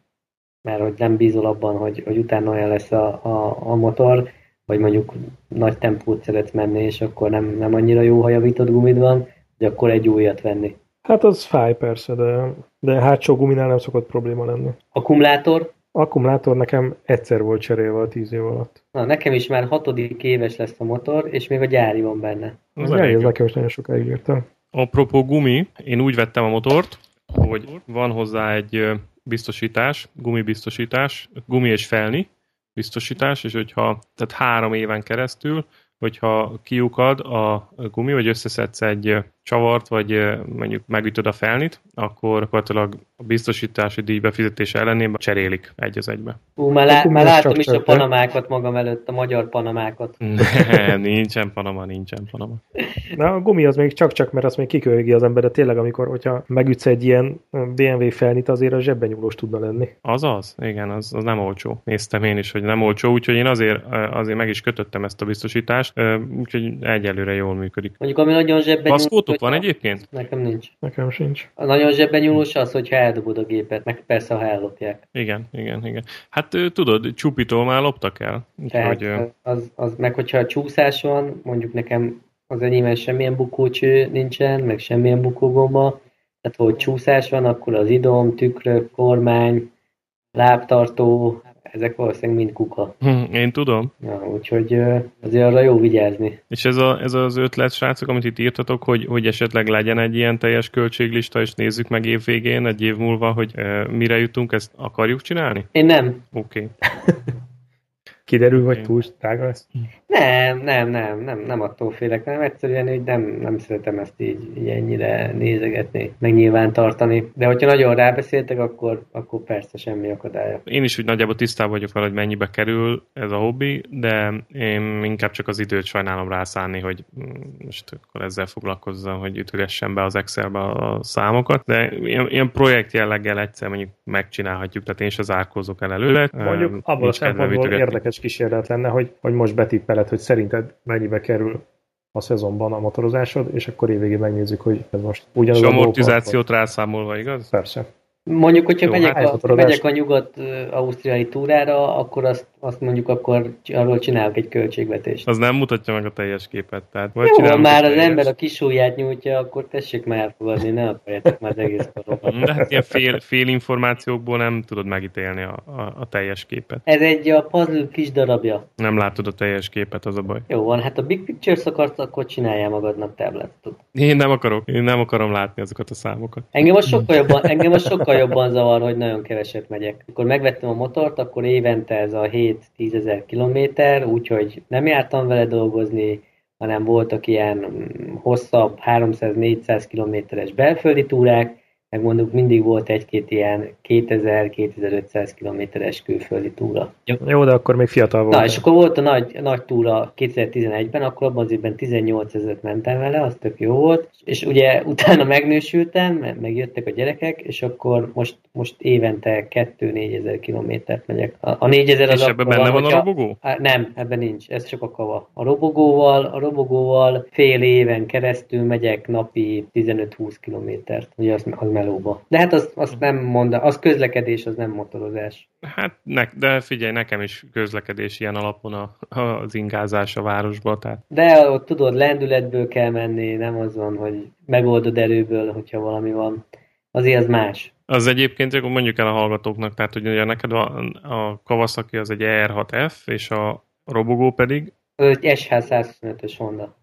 mert hogy nem bízol abban, hogy, hogy utána olyan lesz a, a, a motor, vagy mondjuk nagy tempót szeretsz menni, és akkor nem, nem annyira jó, ha javított gumid van, de akkor egy újat venni.
Hát az fáj persze, de, de hátsó guminál nem szokott probléma lenni.
Akkumulátor?
Akkumulátor nekem egyszer volt cserélve a tíz év alatt.
Na, nekem is már hatodik éves lesz a motor, és még a gyári van benne.
Az ez nekem is nagyon sokáig értem.
Apropó gumi, én úgy vettem a motort, hogy van hozzá egy biztosítás, gumibiztosítás, gumi és felni, biztosítás, és hogyha, tehát három éven keresztül, hogyha kiukad a gumi, vagy összeszedsz egy, csavart, vagy mondjuk megütöd a felnit, akkor gyakorlatilag a biztosítási díj befizetése ellenében cserélik egy az egybe.
Ú, már, lá- már látom is a panamákat magam előtt, a magyar panamákat.
Ne, nincsen panama, nincsen panama.
Na, a gumi az még csak-csak, mert azt még kikölyögi az ember, de tényleg, amikor, hogyha megütsz egy ilyen BMW felnit, azért a zsebben nyúlós tudna lenni.
Az az? Igen, az, az nem olcsó. Néztem én is, hogy nem olcsó, úgyhogy én azért, azért meg is kötöttem ezt a biztosítást, úgyhogy egyelőre jól működik.
Mondjuk, ami nagyon zsebben
Paszkótok van egyébként?
Nekem nincs.
Nekem sincs.
A nagyon zsebben nyúlós az, hogyha eldobod a gépet, meg persze, ha ellopják.
Igen, igen, igen. Hát tudod, csupitól már loptak el.
Tehát, hogy, az, az, meg hogyha a csúszás van, mondjuk nekem az enyémben semmilyen bukócső nincsen, meg semmilyen bukógomba, tehát hogy csúszás van, akkor az idom, tükrök, kormány, lábtartó, ezek valószínűleg mind kuka.
Hm, én tudom.
Ja, úgyhogy azért arra jó vigyázni.
És ez, a, ez az ötlet, srácok, amit itt írtatok, hogy, hogy esetleg legyen egy ilyen teljes költséglista, és nézzük meg év végén, egy év múlva, hogy e, mire jutunk, ezt akarjuk csinálni?
Én nem.
Oké. Okay.
Kiderül, hogy túl drága lesz?
Nem, nem, nem, nem, nem attól félek, nem egyszerűen hogy nem, nem szeretem ezt így, így ennyire nézegetni, meg nyilván tartani. De hogyha nagyon rábeszéltek, akkor, akkor persze semmi akadálya.
Én is úgy nagyjából tisztában vagyok vele, hogy mennyibe kerül ez a hobbi, de én inkább csak az időt sajnálom rászállni, hogy most akkor ezzel foglalkozzam, hogy ütögessem be az Excelbe a számokat, de ilyen, ilyen projekt jelleggel egyszer mondjuk megcsinálhatjuk, tehát én is az árkózok el előle.
Mondjuk abból a szempontból érdekes érdekes kísérlet lenne, hogy, hogy most betippeled, hogy szerinted mennyibe kerül a szezonban a motorozásod, és akkor évvégén megnézzük, hogy ez most ugyanaz
És amortizációt rászámolva, igaz?
Persze.
Mondjuk, hogyha Jó, megyek, hát a, megyek a nyugat-ausztriai túrára, akkor azt, azt mondjuk akkor arról csinálok egy költségvetést.
Az nem mutatja meg a teljes képet. Tehát
vagy Jó, már az teljes. ember a kis ujját nyújtja, akkor tessék már elfogadni, ne akarjátok már az egész karokat.
De hát ilyen fél, fél információkból nem tudod megítélni a, a, a teljes képet.
Ez egy a puzzle kis darabja.
Nem látod a teljes képet, az a baj.
Jó van, hát a Big Pictures akarsz, akkor csináljál magadnak tabletot.
Én nem akarok, én nem akarom látni azokat a számokat.
Engem a sokkal jobban, engem a sokkal jobban zavar, hogy nagyon keveset megyek. Amikor megvettem a motort, akkor évente ez a 7-10 ezer kilométer, úgyhogy nem jártam vele dolgozni, hanem voltak ilyen hosszabb 300-400 kilométeres belföldi túrák, meg mondjuk mindig volt egy-két ilyen 2000-2500 kilométeres külföldi túra.
Jó, de akkor még fiatal volt.
Na, és akkor volt a nagy, nagy túra 2011-ben, akkor abban az évben 18 ezeret mentem vele, az tök jó volt, és ugye utána megnősültem, megjöttek a gyerekek, és akkor most, most évente 2-4 ezer kilométert megyek. A, a 4 ezer
az És ebben benne van, van a robogó?
A, nem, ebben nincs, ez csak a kava. A robogóval, a robogóval fél éven keresztül megyek napi 15-20 kilométert, ugye az, az melóba. De hát azt, azt nem mond, az közlekedés, az nem motorozás.
Hát, ne, de figyelj, nekem is közlekedés ilyen alapon a, az ingázás a városba. Tehát.
De ott tudod, lendületből kell menni, nem az van, hogy megoldod erőből, hogyha valami van. Azért az más.
Az egyébként, akkor mondjuk el a hallgatóknak, tehát hogy ugye neked a, a Kawasaki az egy R6F, és a Robogó pedig?
Egy SH125-ös Honda.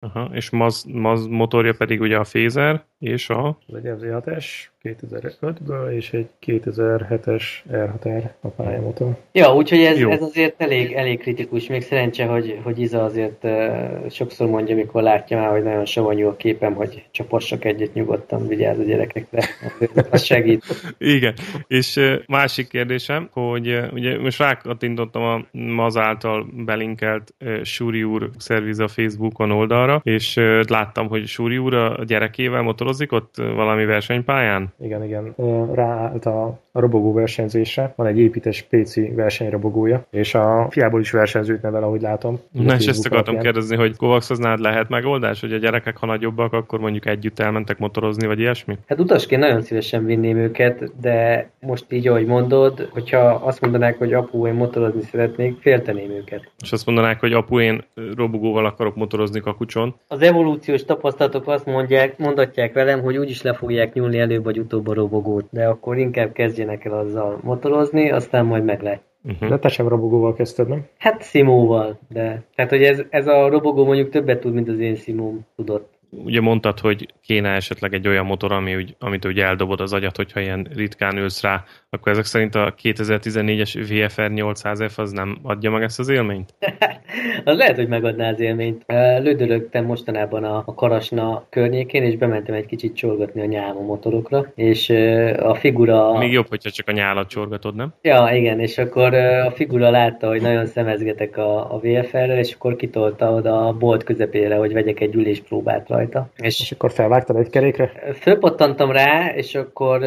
Aha, és Maz, Maz motorja pedig ugye a Phaser, és a...
Ez egy FZ6S 2005-ből, és egy 2007-es R6R a pályamotor.
Ja, úgyhogy ez, ez azért elég, elég kritikus. Még szerencse, hogy, hogy Iza azért uh, sokszor mondja, mikor látja már, hogy nagyon savanyú a képem, hogy csapassak egyet nyugodtan, vigyázz a gyerekekre. Az segít.
Igen, és uh, másik kérdésem, hogy uh, ugye most rákattintottam a Maz által belinkelt uh, Suri úr szerviz a Facebookon oldalra, és uh, láttam, hogy Suri úr a gyerekével motor motorozik ott valami versenypályán?
Igen, igen. Ráállt a, a robogó versenyzésre. Van egy építés PC versenyrobogója, és a fiából is versenyzőt nevel, ahogy látom.
Na, és ezt akartam alapján. kérdezni, hogy Kovaxoznál lehet megoldás, hogy a gyerekek, ha nagyobbak, akkor mondjuk együtt elmentek motorozni, vagy ilyesmi?
Hát utasként nagyon szívesen vinném őket, de most így, ahogy mondod, hogyha azt mondanák, hogy apu, én motorozni szeretnék, félteném őket.
És azt mondanák, hogy apu, én robogóval akarok motorozni kakucson.
Az evolúciós tapasztalatok azt mondják, mondatják velem, hogy úgyis le fogják nyúlni előbb vagy utóbb a robogót, de akkor inkább kezdjenek el azzal motorozni, aztán majd meg lehet.
Uh-huh. De te sem robogóval kezdted, nem?
Hát Simóval, de... Tehát, hogy ez, ez a robogó mondjuk többet tud, mint az én Simóm tudott.
ugye mondtad, hogy kéne esetleg egy olyan motor, ami úgy, amit úgy eldobod az agyat, hogyha ilyen ritkán ülsz rá, akkor ezek szerint a 2014-es VFR 800F az nem adja meg ezt az élményt?
az lehet, hogy megadná az élményt. Lődölögtem mostanában a, a Karasna környékén, és bementem egy kicsit csorgatni a nyálma motorokra, és a figura...
Még jobb, hogyha csak a nyálat csorgatod, nem?
Ja, igen, és akkor a figura látta, hogy nagyon szemezgetek a, a VFR-rel, és akkor kitolta oda a bolt közepére, hogy vegyek egy üléspróbát rajta.
És, és akkor felvágtad egy kerékre?
Fölpattantam rá, és akkor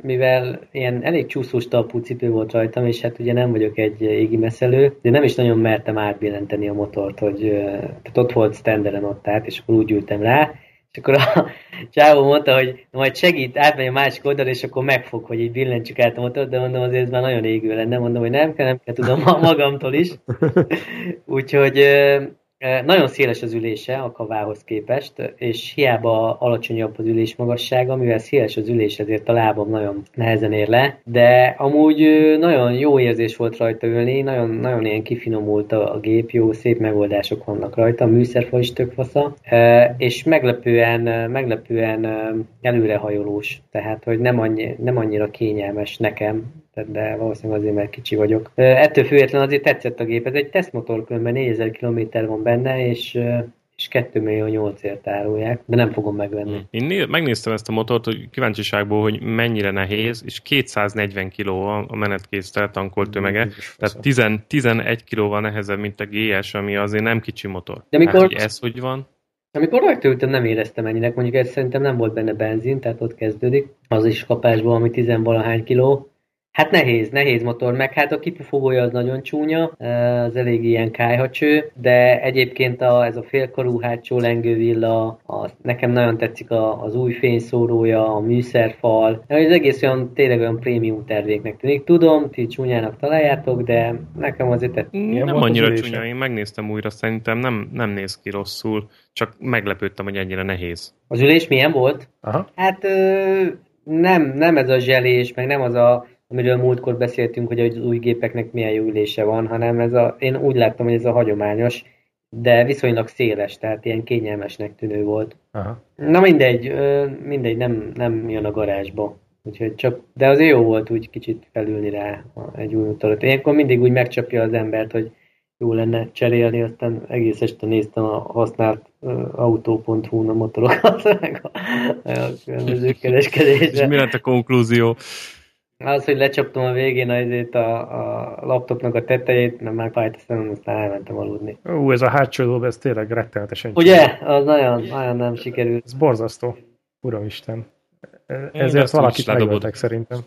mivel ilyen elég csúszós talpú cipő volt rajtam, és hát ugye nem vagyok egy égi meszelő, de nem is nagyon mertem átbillenteni a motort, hogy tehát ott volt standeren ott át, és akkor úgy ültem rá, és akkor a csávó mondta, hogy majd segít, átmegy a másik oldalra, és akkor megfog, hogy így billentsük át a motort, de mondom, azért ez már nagyon égő lenne. Mondom, hogy nem kell, nem kell, tudom magamtól is. Úgyhogy nagyon széles az ülése a kavához képest, és hiába alacsonyabb az ülés magassága, mivel széles az ülés, ezért a lábam nagyon nehezen ér le, de amúgy nagyon jó érzés volt rajta ülni, nagyon, nagyon ilyen kifinomult a, gép, jó, szép megoldások vannak rajta, a műszerfa is tök fasza, és meglepően, meglepően előrehajolós, tehát hogy nem, annyi, nem annyira kényelmes nekem, de valószínűleg azért, mert kicsi vagyok. Ettől függetlenül azért tetszett a gép. Ez egy tesztmotor, különben 4000 km van benne, és és 2 millió 8 ért árulják, de nem fogom megvenni. Hmm.
Én né- megnéztem ezt a motort, hogy kíváncsiságból, hogy mennyire nehéz, és 240 kg a menetkész tankolt tömege, tehát 10, 11 kilóval nehezebb, mint a GS, ami azért nem kicsi motor. De mikor, hát, hogy ez hogy van?
Amikor rajta ültem, nem éreztem ennyinek, mondjuk ez szerintem nem volt benne benzin, tehát ott kezdődik. Az is kapásból, ami 10 valahány kiló, Hát nehéz, nehéz motor, meg hát a kipufogója az nagyon csúnya, az elég ilyen kájhacső, de egyébként a, ez a félkarú hátsó lengővilla, az, nekem nagyon tetszik a, az új fényszórója, a műszerfal, az egész olyan, tényleg olyan prémium tervéknek tűnik. Tudom, ti csúnyának találjátok, de nekem azért tetszik.
Nem, nem annyira csúnya, én megnéztem újra, szerintem nem, nem néz ki rosszul, csak meglepődtem, hogy ennyire nehéz.
Az ülés milyen volt? Aha. Hát ö, nem, nem ez a zselés, meg nem az a amiről múltkor beszéltünk, hogy az új gépeknek milyen jó ülése van, hanem ez a, én úgy láttam, hogy ez a hagyományos, de viszonylag széles, tehát ilyen kényelmesnek tűnő volt. Aha. Na mindegy, mindegy, nem, nem jön a garázsba. Úgyhogy csak, de azért jó volt úgy kicsit felülni rá egy új motorot. Ilyenkor mindig úgy megcsapja az embert, hogy jó lenne cserélni, aztán egész este néztem a használt autó.hu-n a motorokat, meg a, a különböző kereskedésre.
És mi lett a konklúzió?
Az, hogy lecsaptam a végén azért a, a laptopnak a tetejét, nem már fájt a szemem, aztán elmentem aludni.
Ú, ez a hátsó dob, ez tényleg rettenetesen
Ugye? Az nagyon, nagyon nem sikerült.
Ez borzasztó. Uramisten. Ezért valakit megöltek szerintem.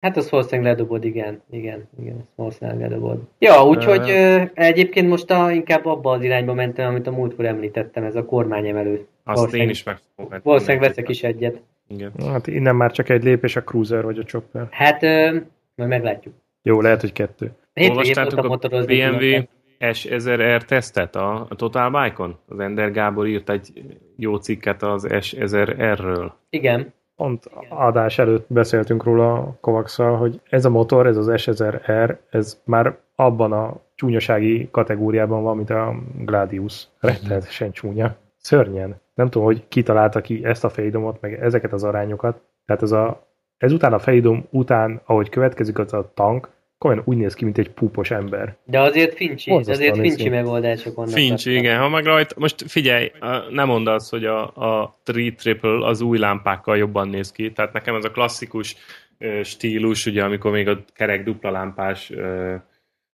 Hát az valószínűleg ledobod, igen. Igen, igen, az valószínűleg ledobod. Ja, úgyhogy uh, egyébként most a, inkább abba az irányba mentem, amit a múltkor említettem, ez a kormányemelő.
Azt én is meg
Valószínűleg veszek is egyet.
Igen. Hát innen már csak egy lépés a Cruiser vagy a Chopper.
Hát, ö, majd meglátjuk.
Jó, lehet, hogy kettő.
Olvastátok a BMW S1000R tesztet a, a Total Bike-on? Az Ender Gábor írt egy jó cikket az S1000R-ről.
Igen.
Pont adás előtt beszéltünk róla kovacs hogy ez a motor, ez az S1000R, ez már abban a csúnyasági kategóriában van, mint a Gladius. Rettenetesen csúnya. Szörnyen nem tudom, hogy kitalálta ki ezt a fejdomot, meg ezeket az arányokat. Tehát ez a, ezután a fejdom után, ahogy következik az a tank, komolyan úgy néz ki, mint egy púpos ember.
De azért fincsi, azért fincsi megoldások vannak.
Fincsi, igen. Ha meg rajta, most figyelj, nem mondd azt, hogy a, a Tri Triple az új lámpákkal jobban néz ki. Tehát nekem ez a klasszikus stílus, ugye amikor még a kerek dupla lámpás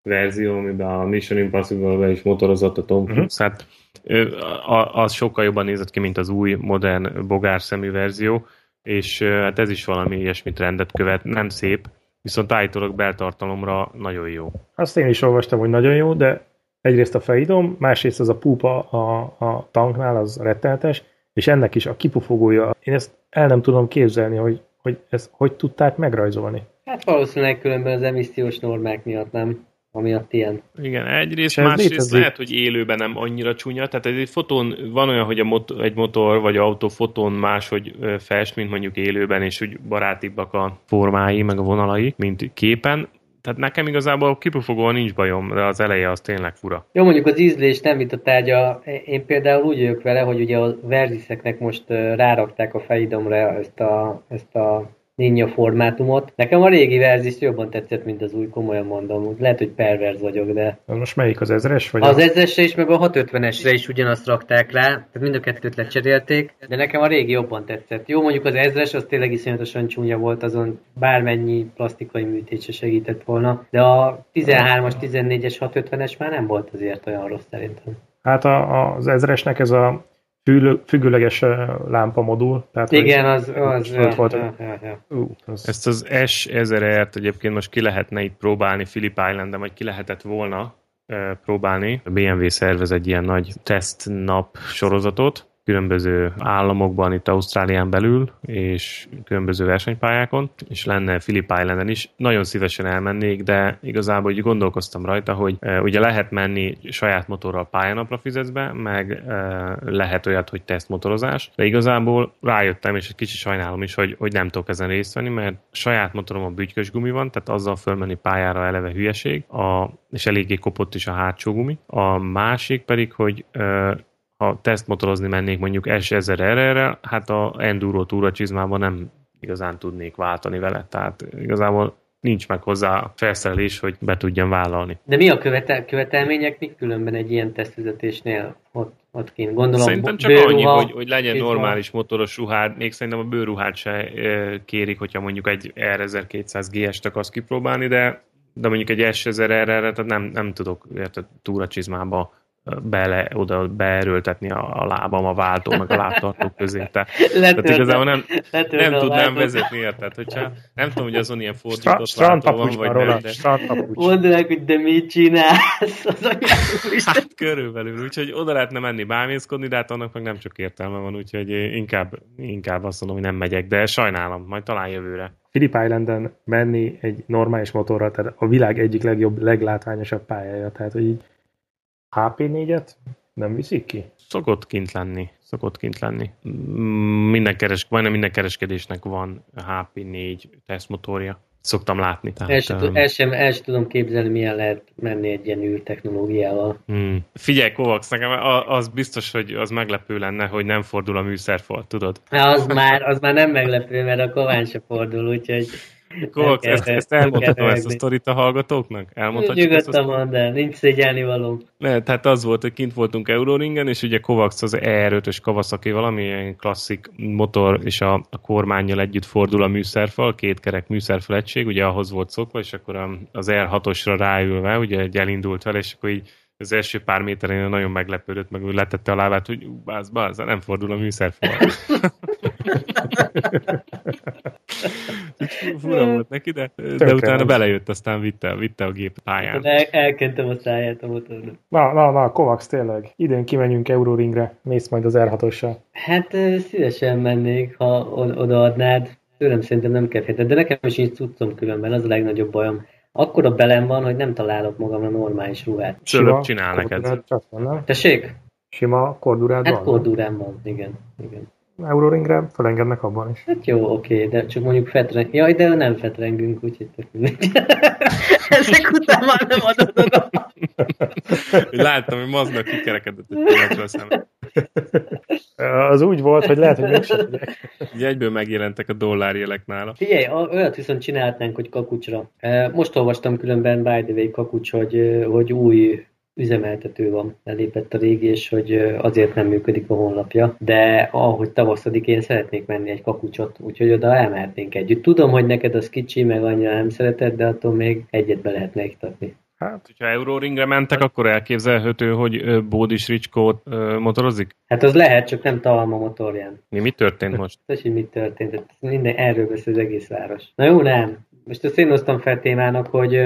verzió, amiben a Mission Impossible-be is motorozott a Tom mhm. Cruise, uh-huh. hát az sokkal jobban nézett ki, mint az új, modern, bogár szemű verzió, és hát ez is valami ilyesmit rendet követ, nem szép, viszont állítólag beltartalomra nagyon jó.
Azt én is olvastam, hogy nagyon jó, de egyrészt a fejidom, másrészt az a pupa a, a tanknál, az rettenetes, és ennek is a kipufogója, én ezt el nem tudom képzelni, hogy, hogy ezt hogy tudták megrajzolni.
Hát valószínűleg különben az emissziós normák miatt nem amiatt ilyen.
Igen, egyrészt, másrészt lehet, hogy élőben nem annyira csúnya, tehát egy fotón van olyan, hogy a motor, egy motor vagy autó fotón máshogy fest, mint mondjuk élőben, és úgy barátibbak a formái, meg a vonalai, mint képen. tehát nekem igazából kipufogóan nincs bajom, de az eleje az tényleg fura.
Jó, mondjuk az ízlés nem itt a tárgya. Én például úgy vagyok vele, hogy ugye a verziszeknek most rárakták a fejidomra ezt a, ezt a ninja formátumot. Nekem a régi verzis jobban tetszett, mint az új, komolyan mondom. Lehet, hogy perverz vagyok, de...
Most melyik az ezres?
Vagy az ezresre is, meg a 650-esre is ugyanazt rakták rá, tehát mind a kettőt lecserélték, de nekem a régi jobban tetszett. Jó, mondjuk az ezres, az tényleg iszonyatosan csúnya volt, azon bármennyi plastikai műtét se segített volna, de a 13-as, 14-es, 650-es már nem volt azért olyan rossz szerintem.
Hát a, az ezresnek ez a függőleges lámpa modul.
Tehát Igen, az, az, az volt. Ja,
ja, ja. Uh, az... Ezt az S1000-et egyébként most ki lehetne itt próbálni Philip Island-en, vagy ki lehetett volna próbálni. A BMW szervez egy ilyen nagy tesztnap sorozatot, különböző államokban, itt Ausztrálián belül, és különböző versenypályákon, és lenne Phillip Islanden is. Nagyon szívesen elmennék, de igazából úgy gondolkoztam rajta, hogy e, ugye lehet menni saját motorral pályanapra fizetsz be, meg e, lehet olyat, hogy tesztmotorozás, de igazából rájöttem, és egy kicsit sajnálom is, hogy, hogy nem tudok ezen részt venni, mert saját motorom a bütykös gumi van, tehát azzal fölmenni pályára eleve hülyeség, a, és eléggé kopott is a hátsó gumi. A másik pedig, hogy e, ha tesztmotorozni mennék mondjuk S1000 RR-rel, hát a Enduro túra csizmában nem igazán tudnék váltani vele, tehát igazából nincs meg hozzá a felszerelés, hogy be tudjam vállalni.
De mi a követel- követelmények, mik különben egy ilyen tesztvezetésnél ott, ott kint? Gondolom,
Szerintem csak bőruha, annyi, hogy, hogy legyen normális motoros ruhád, még szerintem a bőruhát se kérik, hogyha mondjuk egy R1200 GS-t akarsz kipróbálni, de de mondjuk egy S1000 RR-re, tehát nem, nem tudok érted, túracsizmába bele, oda beerőltetni a, a lábam a váltó, meg a lábtartó közé. Te, tehát igazából nem, nem tudnám vezetni, érted? Hogyha nem tudom, hogy azon ilyen fordított váltó van, vagy nem, de...
Mondd hogy de mit csinálsz? Az
hát körülbelül, úgyhogy oda lehetne menni bámészkodni, de hát annak meg nem csak értelme van, úgyhogy inkább, inkább azt mondom, hogy nem megyek, de sajnálom, majd talán jövőre.
Philip Islanden menni egy normális motorral, tehát a világ egyik legjobb, leglátványosabb pályája, tehát hogy így HP4-et nem viszik ki?
Szokott kint lenni. Szokott kint lenni. Minden keres, majdnem minden kereskedésnek van HP4 tesztmotorja. Szoktam látni.
Tehát, el, sem, um, el, sem, el sem tudom képzelni, milyen lehet menni egy ilyen űrtechnológiával.
Hmm. Figyelj, Kovacs, nekem az biztos, hogy az meglepő lenne, hogy nem fordul a műszerfal, tudod?
Az már, az már nem meglepő, mert a kován se fordul, úgyhogy
Kovacs, ezt, ezt elmondhatom ezt a sztorit a hallgatóknak?
Elmondhatjuk a mondd el, nincs szégyelni való.
Ne, tehát az volt, hogy kint voltunk Euroringen, és ugye Kovacs az ER5-ös Kawasaki valamilyen klasszik motor, és a, a kormányjal együtt fordul a műszerfal, két kerek műszerfal egység, ugye ahhoz volt szokva, és akkor az R6-osra ráülve, ugye egy elindult vele, és akkor így az első pár méteren nagyon meglepődött, meg úgy letette a lábát, hogy báz, báz, nem fordul a műszerfal. Fura volt neki, de, de utána belejött, aztán vitte, vitte a gép pályán.
El, elkentem a száját a motornak.
Na, na, na, Kovacs tényleg. Idén kimenjünk Euroringre, mész majd az R6-ossal.
Hát szívesen mennék, ha odaadnád. Tőlem szerintem nem kell de nekem is így tudtam különben, az a legnagyobb bajom akkora belem van, hogy nem találok magamra normális ruhát.
Csölök csinál neked.
Tessék?
Sima kordurád
hát van? kordurám van, igen. igen.
Euroringre felengednek abban is.
Hát jó, oké, de csak mondjuk fetreng... Jaj, de nem fetrengünk, úgyhogy Ezek után már nem adod oda.
Láttam, hogy maznak kikerekedett egy.
Az úgy volt, hogy lehet, hogy mégsem
Ugye egyből megjelentek a dollárjelek nála.
Figyelj, olyat viszont csinálhatnánk, hogy kakucsra. Most olvastam különben by the way kakucs, hogy, hogy új üzemeltető van, lelépett a régi, és hogy azért nem működik a honlapja, de ahogy tavaszodik, én szeretnék menni egy kakucsot, úgyhogy oda elmehetnénk együtt. Tudom, hogy neked az kicsi, meg annyira nem szereted, de attól még egyet be lehetne iktatni.
Hát, hogyha Euroringre mentek, akkor elképzelhető, hogy Bódis Ricskó motorozik?
Hát az lehet, csak nem Talma motorján.
Mi, mi történt most?
Tudod, hogy mit történt? Minden, erről beszél az egész város. Na jó, nem. Most azt én hoztam fel témának, hogy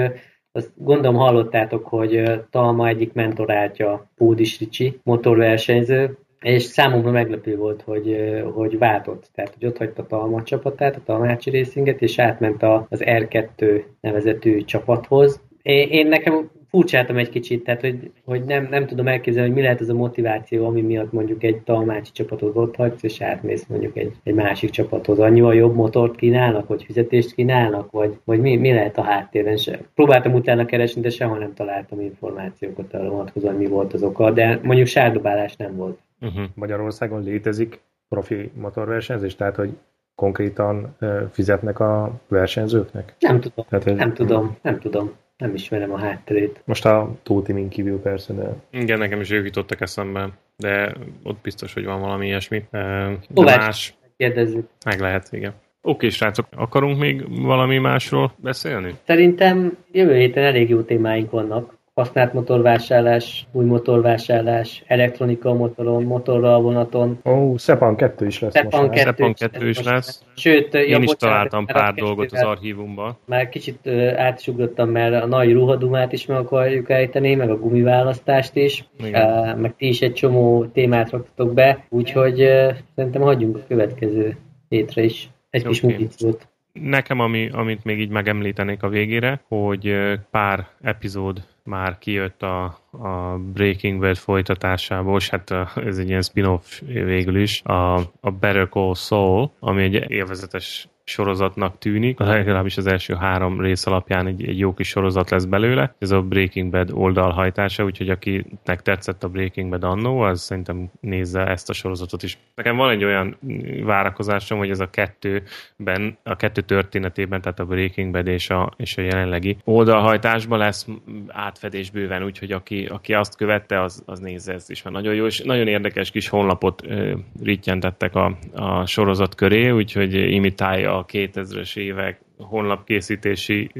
azt gondolom hallottátok, hogy Talma egyik mentorátja Pódis Ricsi, motorversenyző, és számomra meglepő volt, hogy, hogy váltott. Tehát, hogy ott hagyta a Talma csapatát, a Talmácsi Racinget, és átment az R2 nevezetű csapathoz. Én, én nekem furcsáltam egy kicsit, tehát hogy, hogy nem, nem tudom elképzelni, hogy mi lehet az a motiváció, ami miatt mondjuk egy talmácsi csapatot ott hagysz, és átmész mondjuk egy, egy másik csapathoz. Annyival jobb motort kínálnak, vagy fizetést kínálnak, vagy, vagy mi, mi lehet a háttérben. Se. Próbáltam utána keresni, de sehol nem találtam információkat arra vonatkozóan, mi volt az oka, de mondjuk sárdobálás nem volt.
Uh-huh. Magyarországon létezik profi motorversenyzés, tehát hogy konkrétan fizetnek a versenyzőknek?
Nem tudom, Tehát, nem tudom, nem tudom. Nem ismerem a hátterét.
Most a Tótimin kívül persze, de...
Igen, nekem is ők jutottak eszembe, de ott biztos, hogy van valami ilyesmi. De Kovács, más...
Kérdezzük.
Meg lehet, igen. Oké, srácok, akarunk még valami másról beszélni?
Szerintem jövő héten elég jó témáink vannak használt motorvásárlás, új motorvásárlás, elektronika motoron, motorra a vonaton.
Ó, oh, Szepan 2 is lesz
Szepan most. 2, Szepan 2 is lesz.
Sőt,
Én ja, is bocsánat, találtam pár dolgot az archívumban.
Már kicsit uh, átsugrottam, mert a nagy ruhadumát is meg akarjuk ejteni, meg a gumiválasztást is, uh, meg ti is egy csomó témát raktatok be, úgyhogy uh, szerintem hagyjunk a következő hétre is egy okay. kis mutíciót.
Nekem, ami, amit még így megemlítenék a végére, hogy pár epizód már kijött a, a Breaking Bad folytatásából, és hát ez egy ilyen spin-off végül is, a, a Better Call Saul, ami egy élvezetes sorozatnak tűnik, legalábbis az első három rész alapján egy, egy jó kis sorozat lesz belőle. Ez a Breaking Bad oldalhajtása, úgyhogy akinek tetszett a Breaking Bad annó, az szerintem nézze ezt a sorozatot is. Nekem van egy olyan várakozásom, hogy ez a kettőben, a kettő történetében, tehát a Breaking Bad és a, és a jelenlegi oldalhajtásban lesz átfedés bőven, úgyhogy aki, aki azt követte, az, az nézze ezt is, mert nagyon jó, és nagyon érdekes kis honlapot ö, rittyentettek a, a sorozat köré, úgyhogy imitálja a 2000-es évek honlapkészítési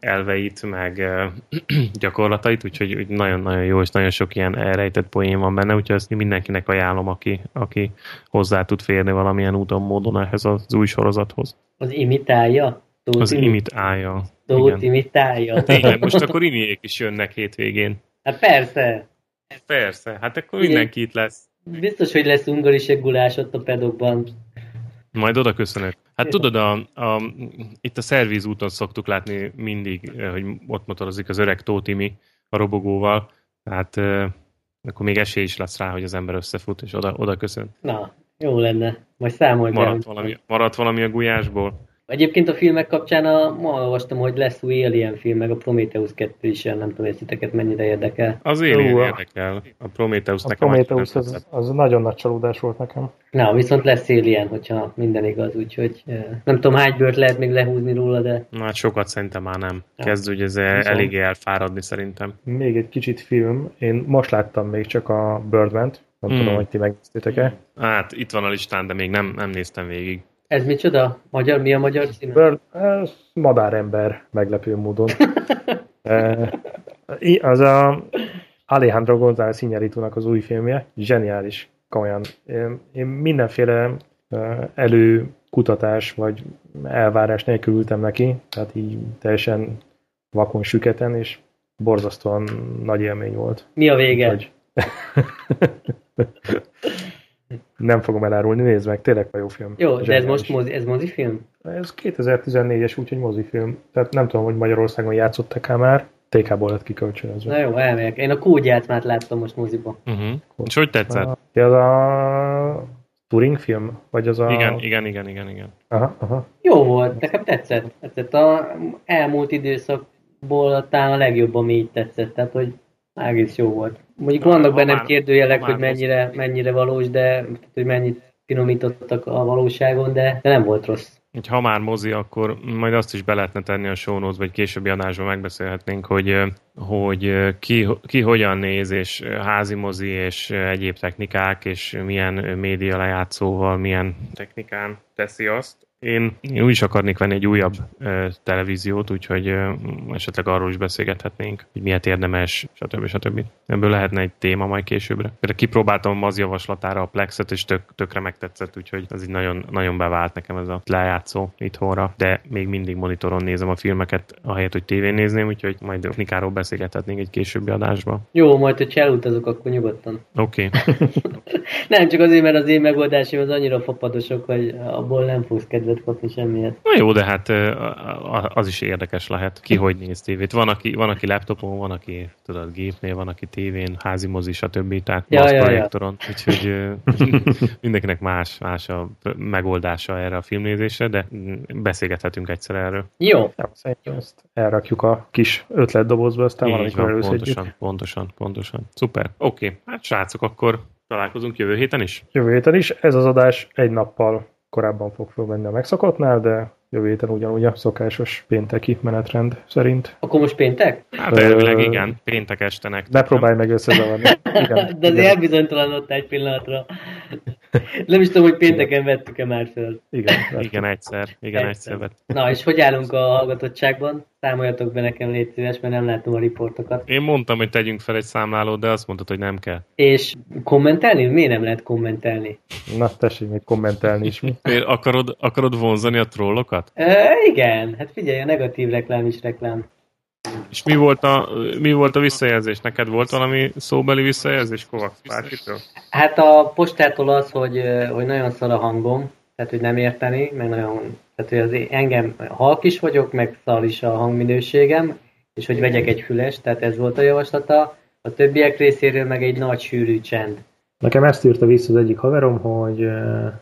elveit, meg gyakorlatait, úgyhogy nagyon-nagyon jó, és nagyon sok ilyen elrejtett poén van benne, úgyhogy ezt mindenkinek ajánlom, aki, aki hozzá tud férni valamilyen úton, módon ehhez az új sorozathoz.
Az imitálja?
Tóth az imitálja.
Tóth imitálja.
Igen, most akkor imiék is jönnek hétvégén.
Hát persze.
Persze, hát akkor mindenki itt lesz.
Biztos, hogy lesz ungari gulás ott a pedokban.
Majd oda köszönök. Hát tudod, a, a, itt a szervízúton szoktuk látni mindig, eh, hogy ott motorozik az öreg Tótimi a robogóval, tehát euh, akkor még esély is lesz rá, hogy az ember összefut, és oda, oda köszön.
Na, jó lenne. Majd számolj
maradt valami, maradt valami a gulyásból?
Egyébként a filmek kapcsán a, ma olvastam, hogy lesz új Alien film, meg a Prometheus 2 is, nem tudom, hogy titeket mennyire érdekel.
Az Alien Jó, érdekel. A Prometheus
a nekem Prometheus az, az, nagyon nagy csalódás volt nekem.
Na, viszont lesz Alien, hogyha minden igaz, úgyhogy nem tudom hány bőrt lehet még lehúzni róla, de...
Na, hát sokat szerintem már nem. Kezd ugye ez eléggé elfáradni szerintem.
Még egy kicsit film. Én most láttam még csak a Birdman-t. Nem hmm. tudom, hogy ti megnéztétek-e.
Hát itt van a listán, de még nem, nem néztem végig.
Ez micsoda? Magyar, mi a magyar címe?
Bird, ez madárember, meglepő módon. az a Alejandro González iñárritu az új filmje, zseniális, komolyan. Én, én mindenféle előkutatás vagy elvárás nélkül ültem neki, tehát így teljesen vakon süketen, és borzasztóan nagy élmény volt.
Mi a vége? Hogy...
Nem fogom elárulni, nézd meg, tényleg a jó film.
Jó, de ez most mozi, ez mozifilm?
Ez 2014-es, úgyhogy mozifilm. Tehát nem tudom, hogy Magyarországon játszottak-e már. TK-ból lett kikölcsönözve.
Na jó, elmegyek. Én a kódját már láttam most moziba.
Uh-huh. És hogy tetszett?
Ja, az a Turing film? Vagy az a...
Igen, igen, igen, igen, igen.
Aha, aha.
Jó volt, nekem tetszett. tetszett. A elmúlt időszakból talán a legjobb, ami így tetszett. Tehát, hogy egész jó volt. Mondjuk Na, vannak bennem kérdőjelek, hogy mennyire, mennyire valós, de hogy mennyit finomítottak a valóságon, de, de nem volt rossz.
Hogy ha már mozi, akkor majd azt is be lehetne tenni a show vagy későbbi adásban megbeszélhetnénk, hogy, hogy ki, ki hogyan néz, és házi mozi, és egyéb technikák, és milyen média lejátszóval, milyen technikán teszi azt. Én, én úgy is akarnék venni egy újabb ö, televíziót, úgyhogy ö, esetleg arról is beszélgethetnénk, hogy miért érdemes, stb. stb. Ebből lehetne egy téma majd későbbre. Például kipróbáltam az javaslatára a Plexet, és tök, tökre megtetszett, úgyhogy ez így nagyon, nagyon bevált nekem ez a lejátszó itthonra, de még mindig monitoron nézem a filmeket, ahelyett, hogy tévén nézném, úgyhogy majd Nikáról beszélgethetnénk egy későbbi adásban.
Jó, majd, hogyha elutazok, akkor nyugodtan.
Oké. Okay.
Nem csak azért, mert az én megoldásom az annyira fapadosok, hogy abból nem fogsz kedvet kapni semmiért.
Na jó, de hát az is érdekes lehet, ki hogy néz tévét. Van aki, van, aki laptopon, van, aki tudod, gépnél, van, aki tévén, házi mozi, stb. Tehát ja, ja, projektoron. Ja. Úgyhogy mindenkinek más, más a megoldása erre a filmnézésre, de beszélgethetünk egyszer erről.
Jó.
Ja, ezt elrakjuk a kis ötletdobozba, aztán valamikor
van, pontosan, pontosan, pontosan. Szuper. Oké, okay. hát srácok, akkor találkozunk jövő héten is?
Jövő héten is. Ez az adás egy nappal korábban fog fölmenni a megszokottnál, de jövő héten ugyanúgy a szokásos pénteki menetrend szerint.
Akkor most péntek?
Hát elvileg igen, péntek estenek.
Ne próbálj meg összezavarni.
Igen, De azért elbizonytalanodott egy pillanatra. Nem is tudom, hogy pénteken vettük-e már föl.
Igen, igen egyszer. Igen, egyszer. egyszer
Na, és hogy állunk a hallgatottságban? Számoljatok be nekem, légy szíves, mert nem látom a riportokat.
Én mondtam, hogy tegyünk fel egy számlálót, de azt mondtad, hogy nem kell.
És kommentelni? Miért nem lehet kommentelni?
Na, tessék még kommentelni is.
Miért akarod, akarod vonzani a trollokat?
E, igen, hát figyelj, a negatív reklám is reklám.
És mi volt, a, mi volt a visszajelzés? Neked volt valami szóbeli visszajelzés, Kovacs bárkitől?
Hát a postától az, hogy, hogy nagyon szar a hangom, tehát hogy nem érteni, meg nagyon, tehát hogy az engem halk is vagyok, meg szar is a hangminőségem, és hogy vegyek egy füles, tehát ez volt a javaslata. A többiek részéről meg egy nagy sűrű csend.
Nekem ezt írta vissza az egyik haverom, hogy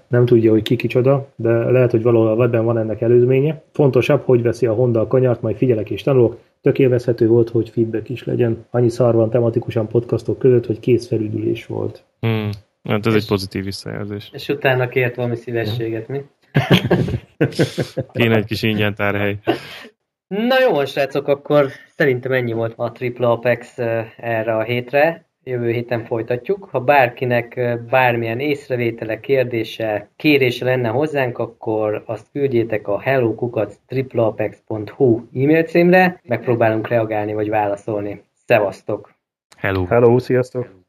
nem tudja, hogy ki kicsoda, de lehet, hogy valahol a webben van ennek előzménye. Fontosabb, hogy veszi a Honda a kanyart, majd figyelek és tanulok. Tök élvezhető volt, hogy feedback is legyen. Annyi szar van tematikusan podcastok között, hogy kész felüdülés volt.
Hmm. Hát ez és, egy pozitív visszajelzés.
És utána kért valami szívességet, mi?
Kéne egy kis ingyen tárhely.
Na jó, srácok, akkor szerintem ennyi volt a Triple Apex erre a hétre jövő héten folytatjuk. Ha bárkinek bármilyen észrevétele, kérdése, kérése lenne hozzánk, akkor azt küldjétek a hellokukac.tripleapex.hu e-mail címre, megpróbálunk reagálni vagy válaszolni. Szevasztok!
Hello!
Hello, sziasztok!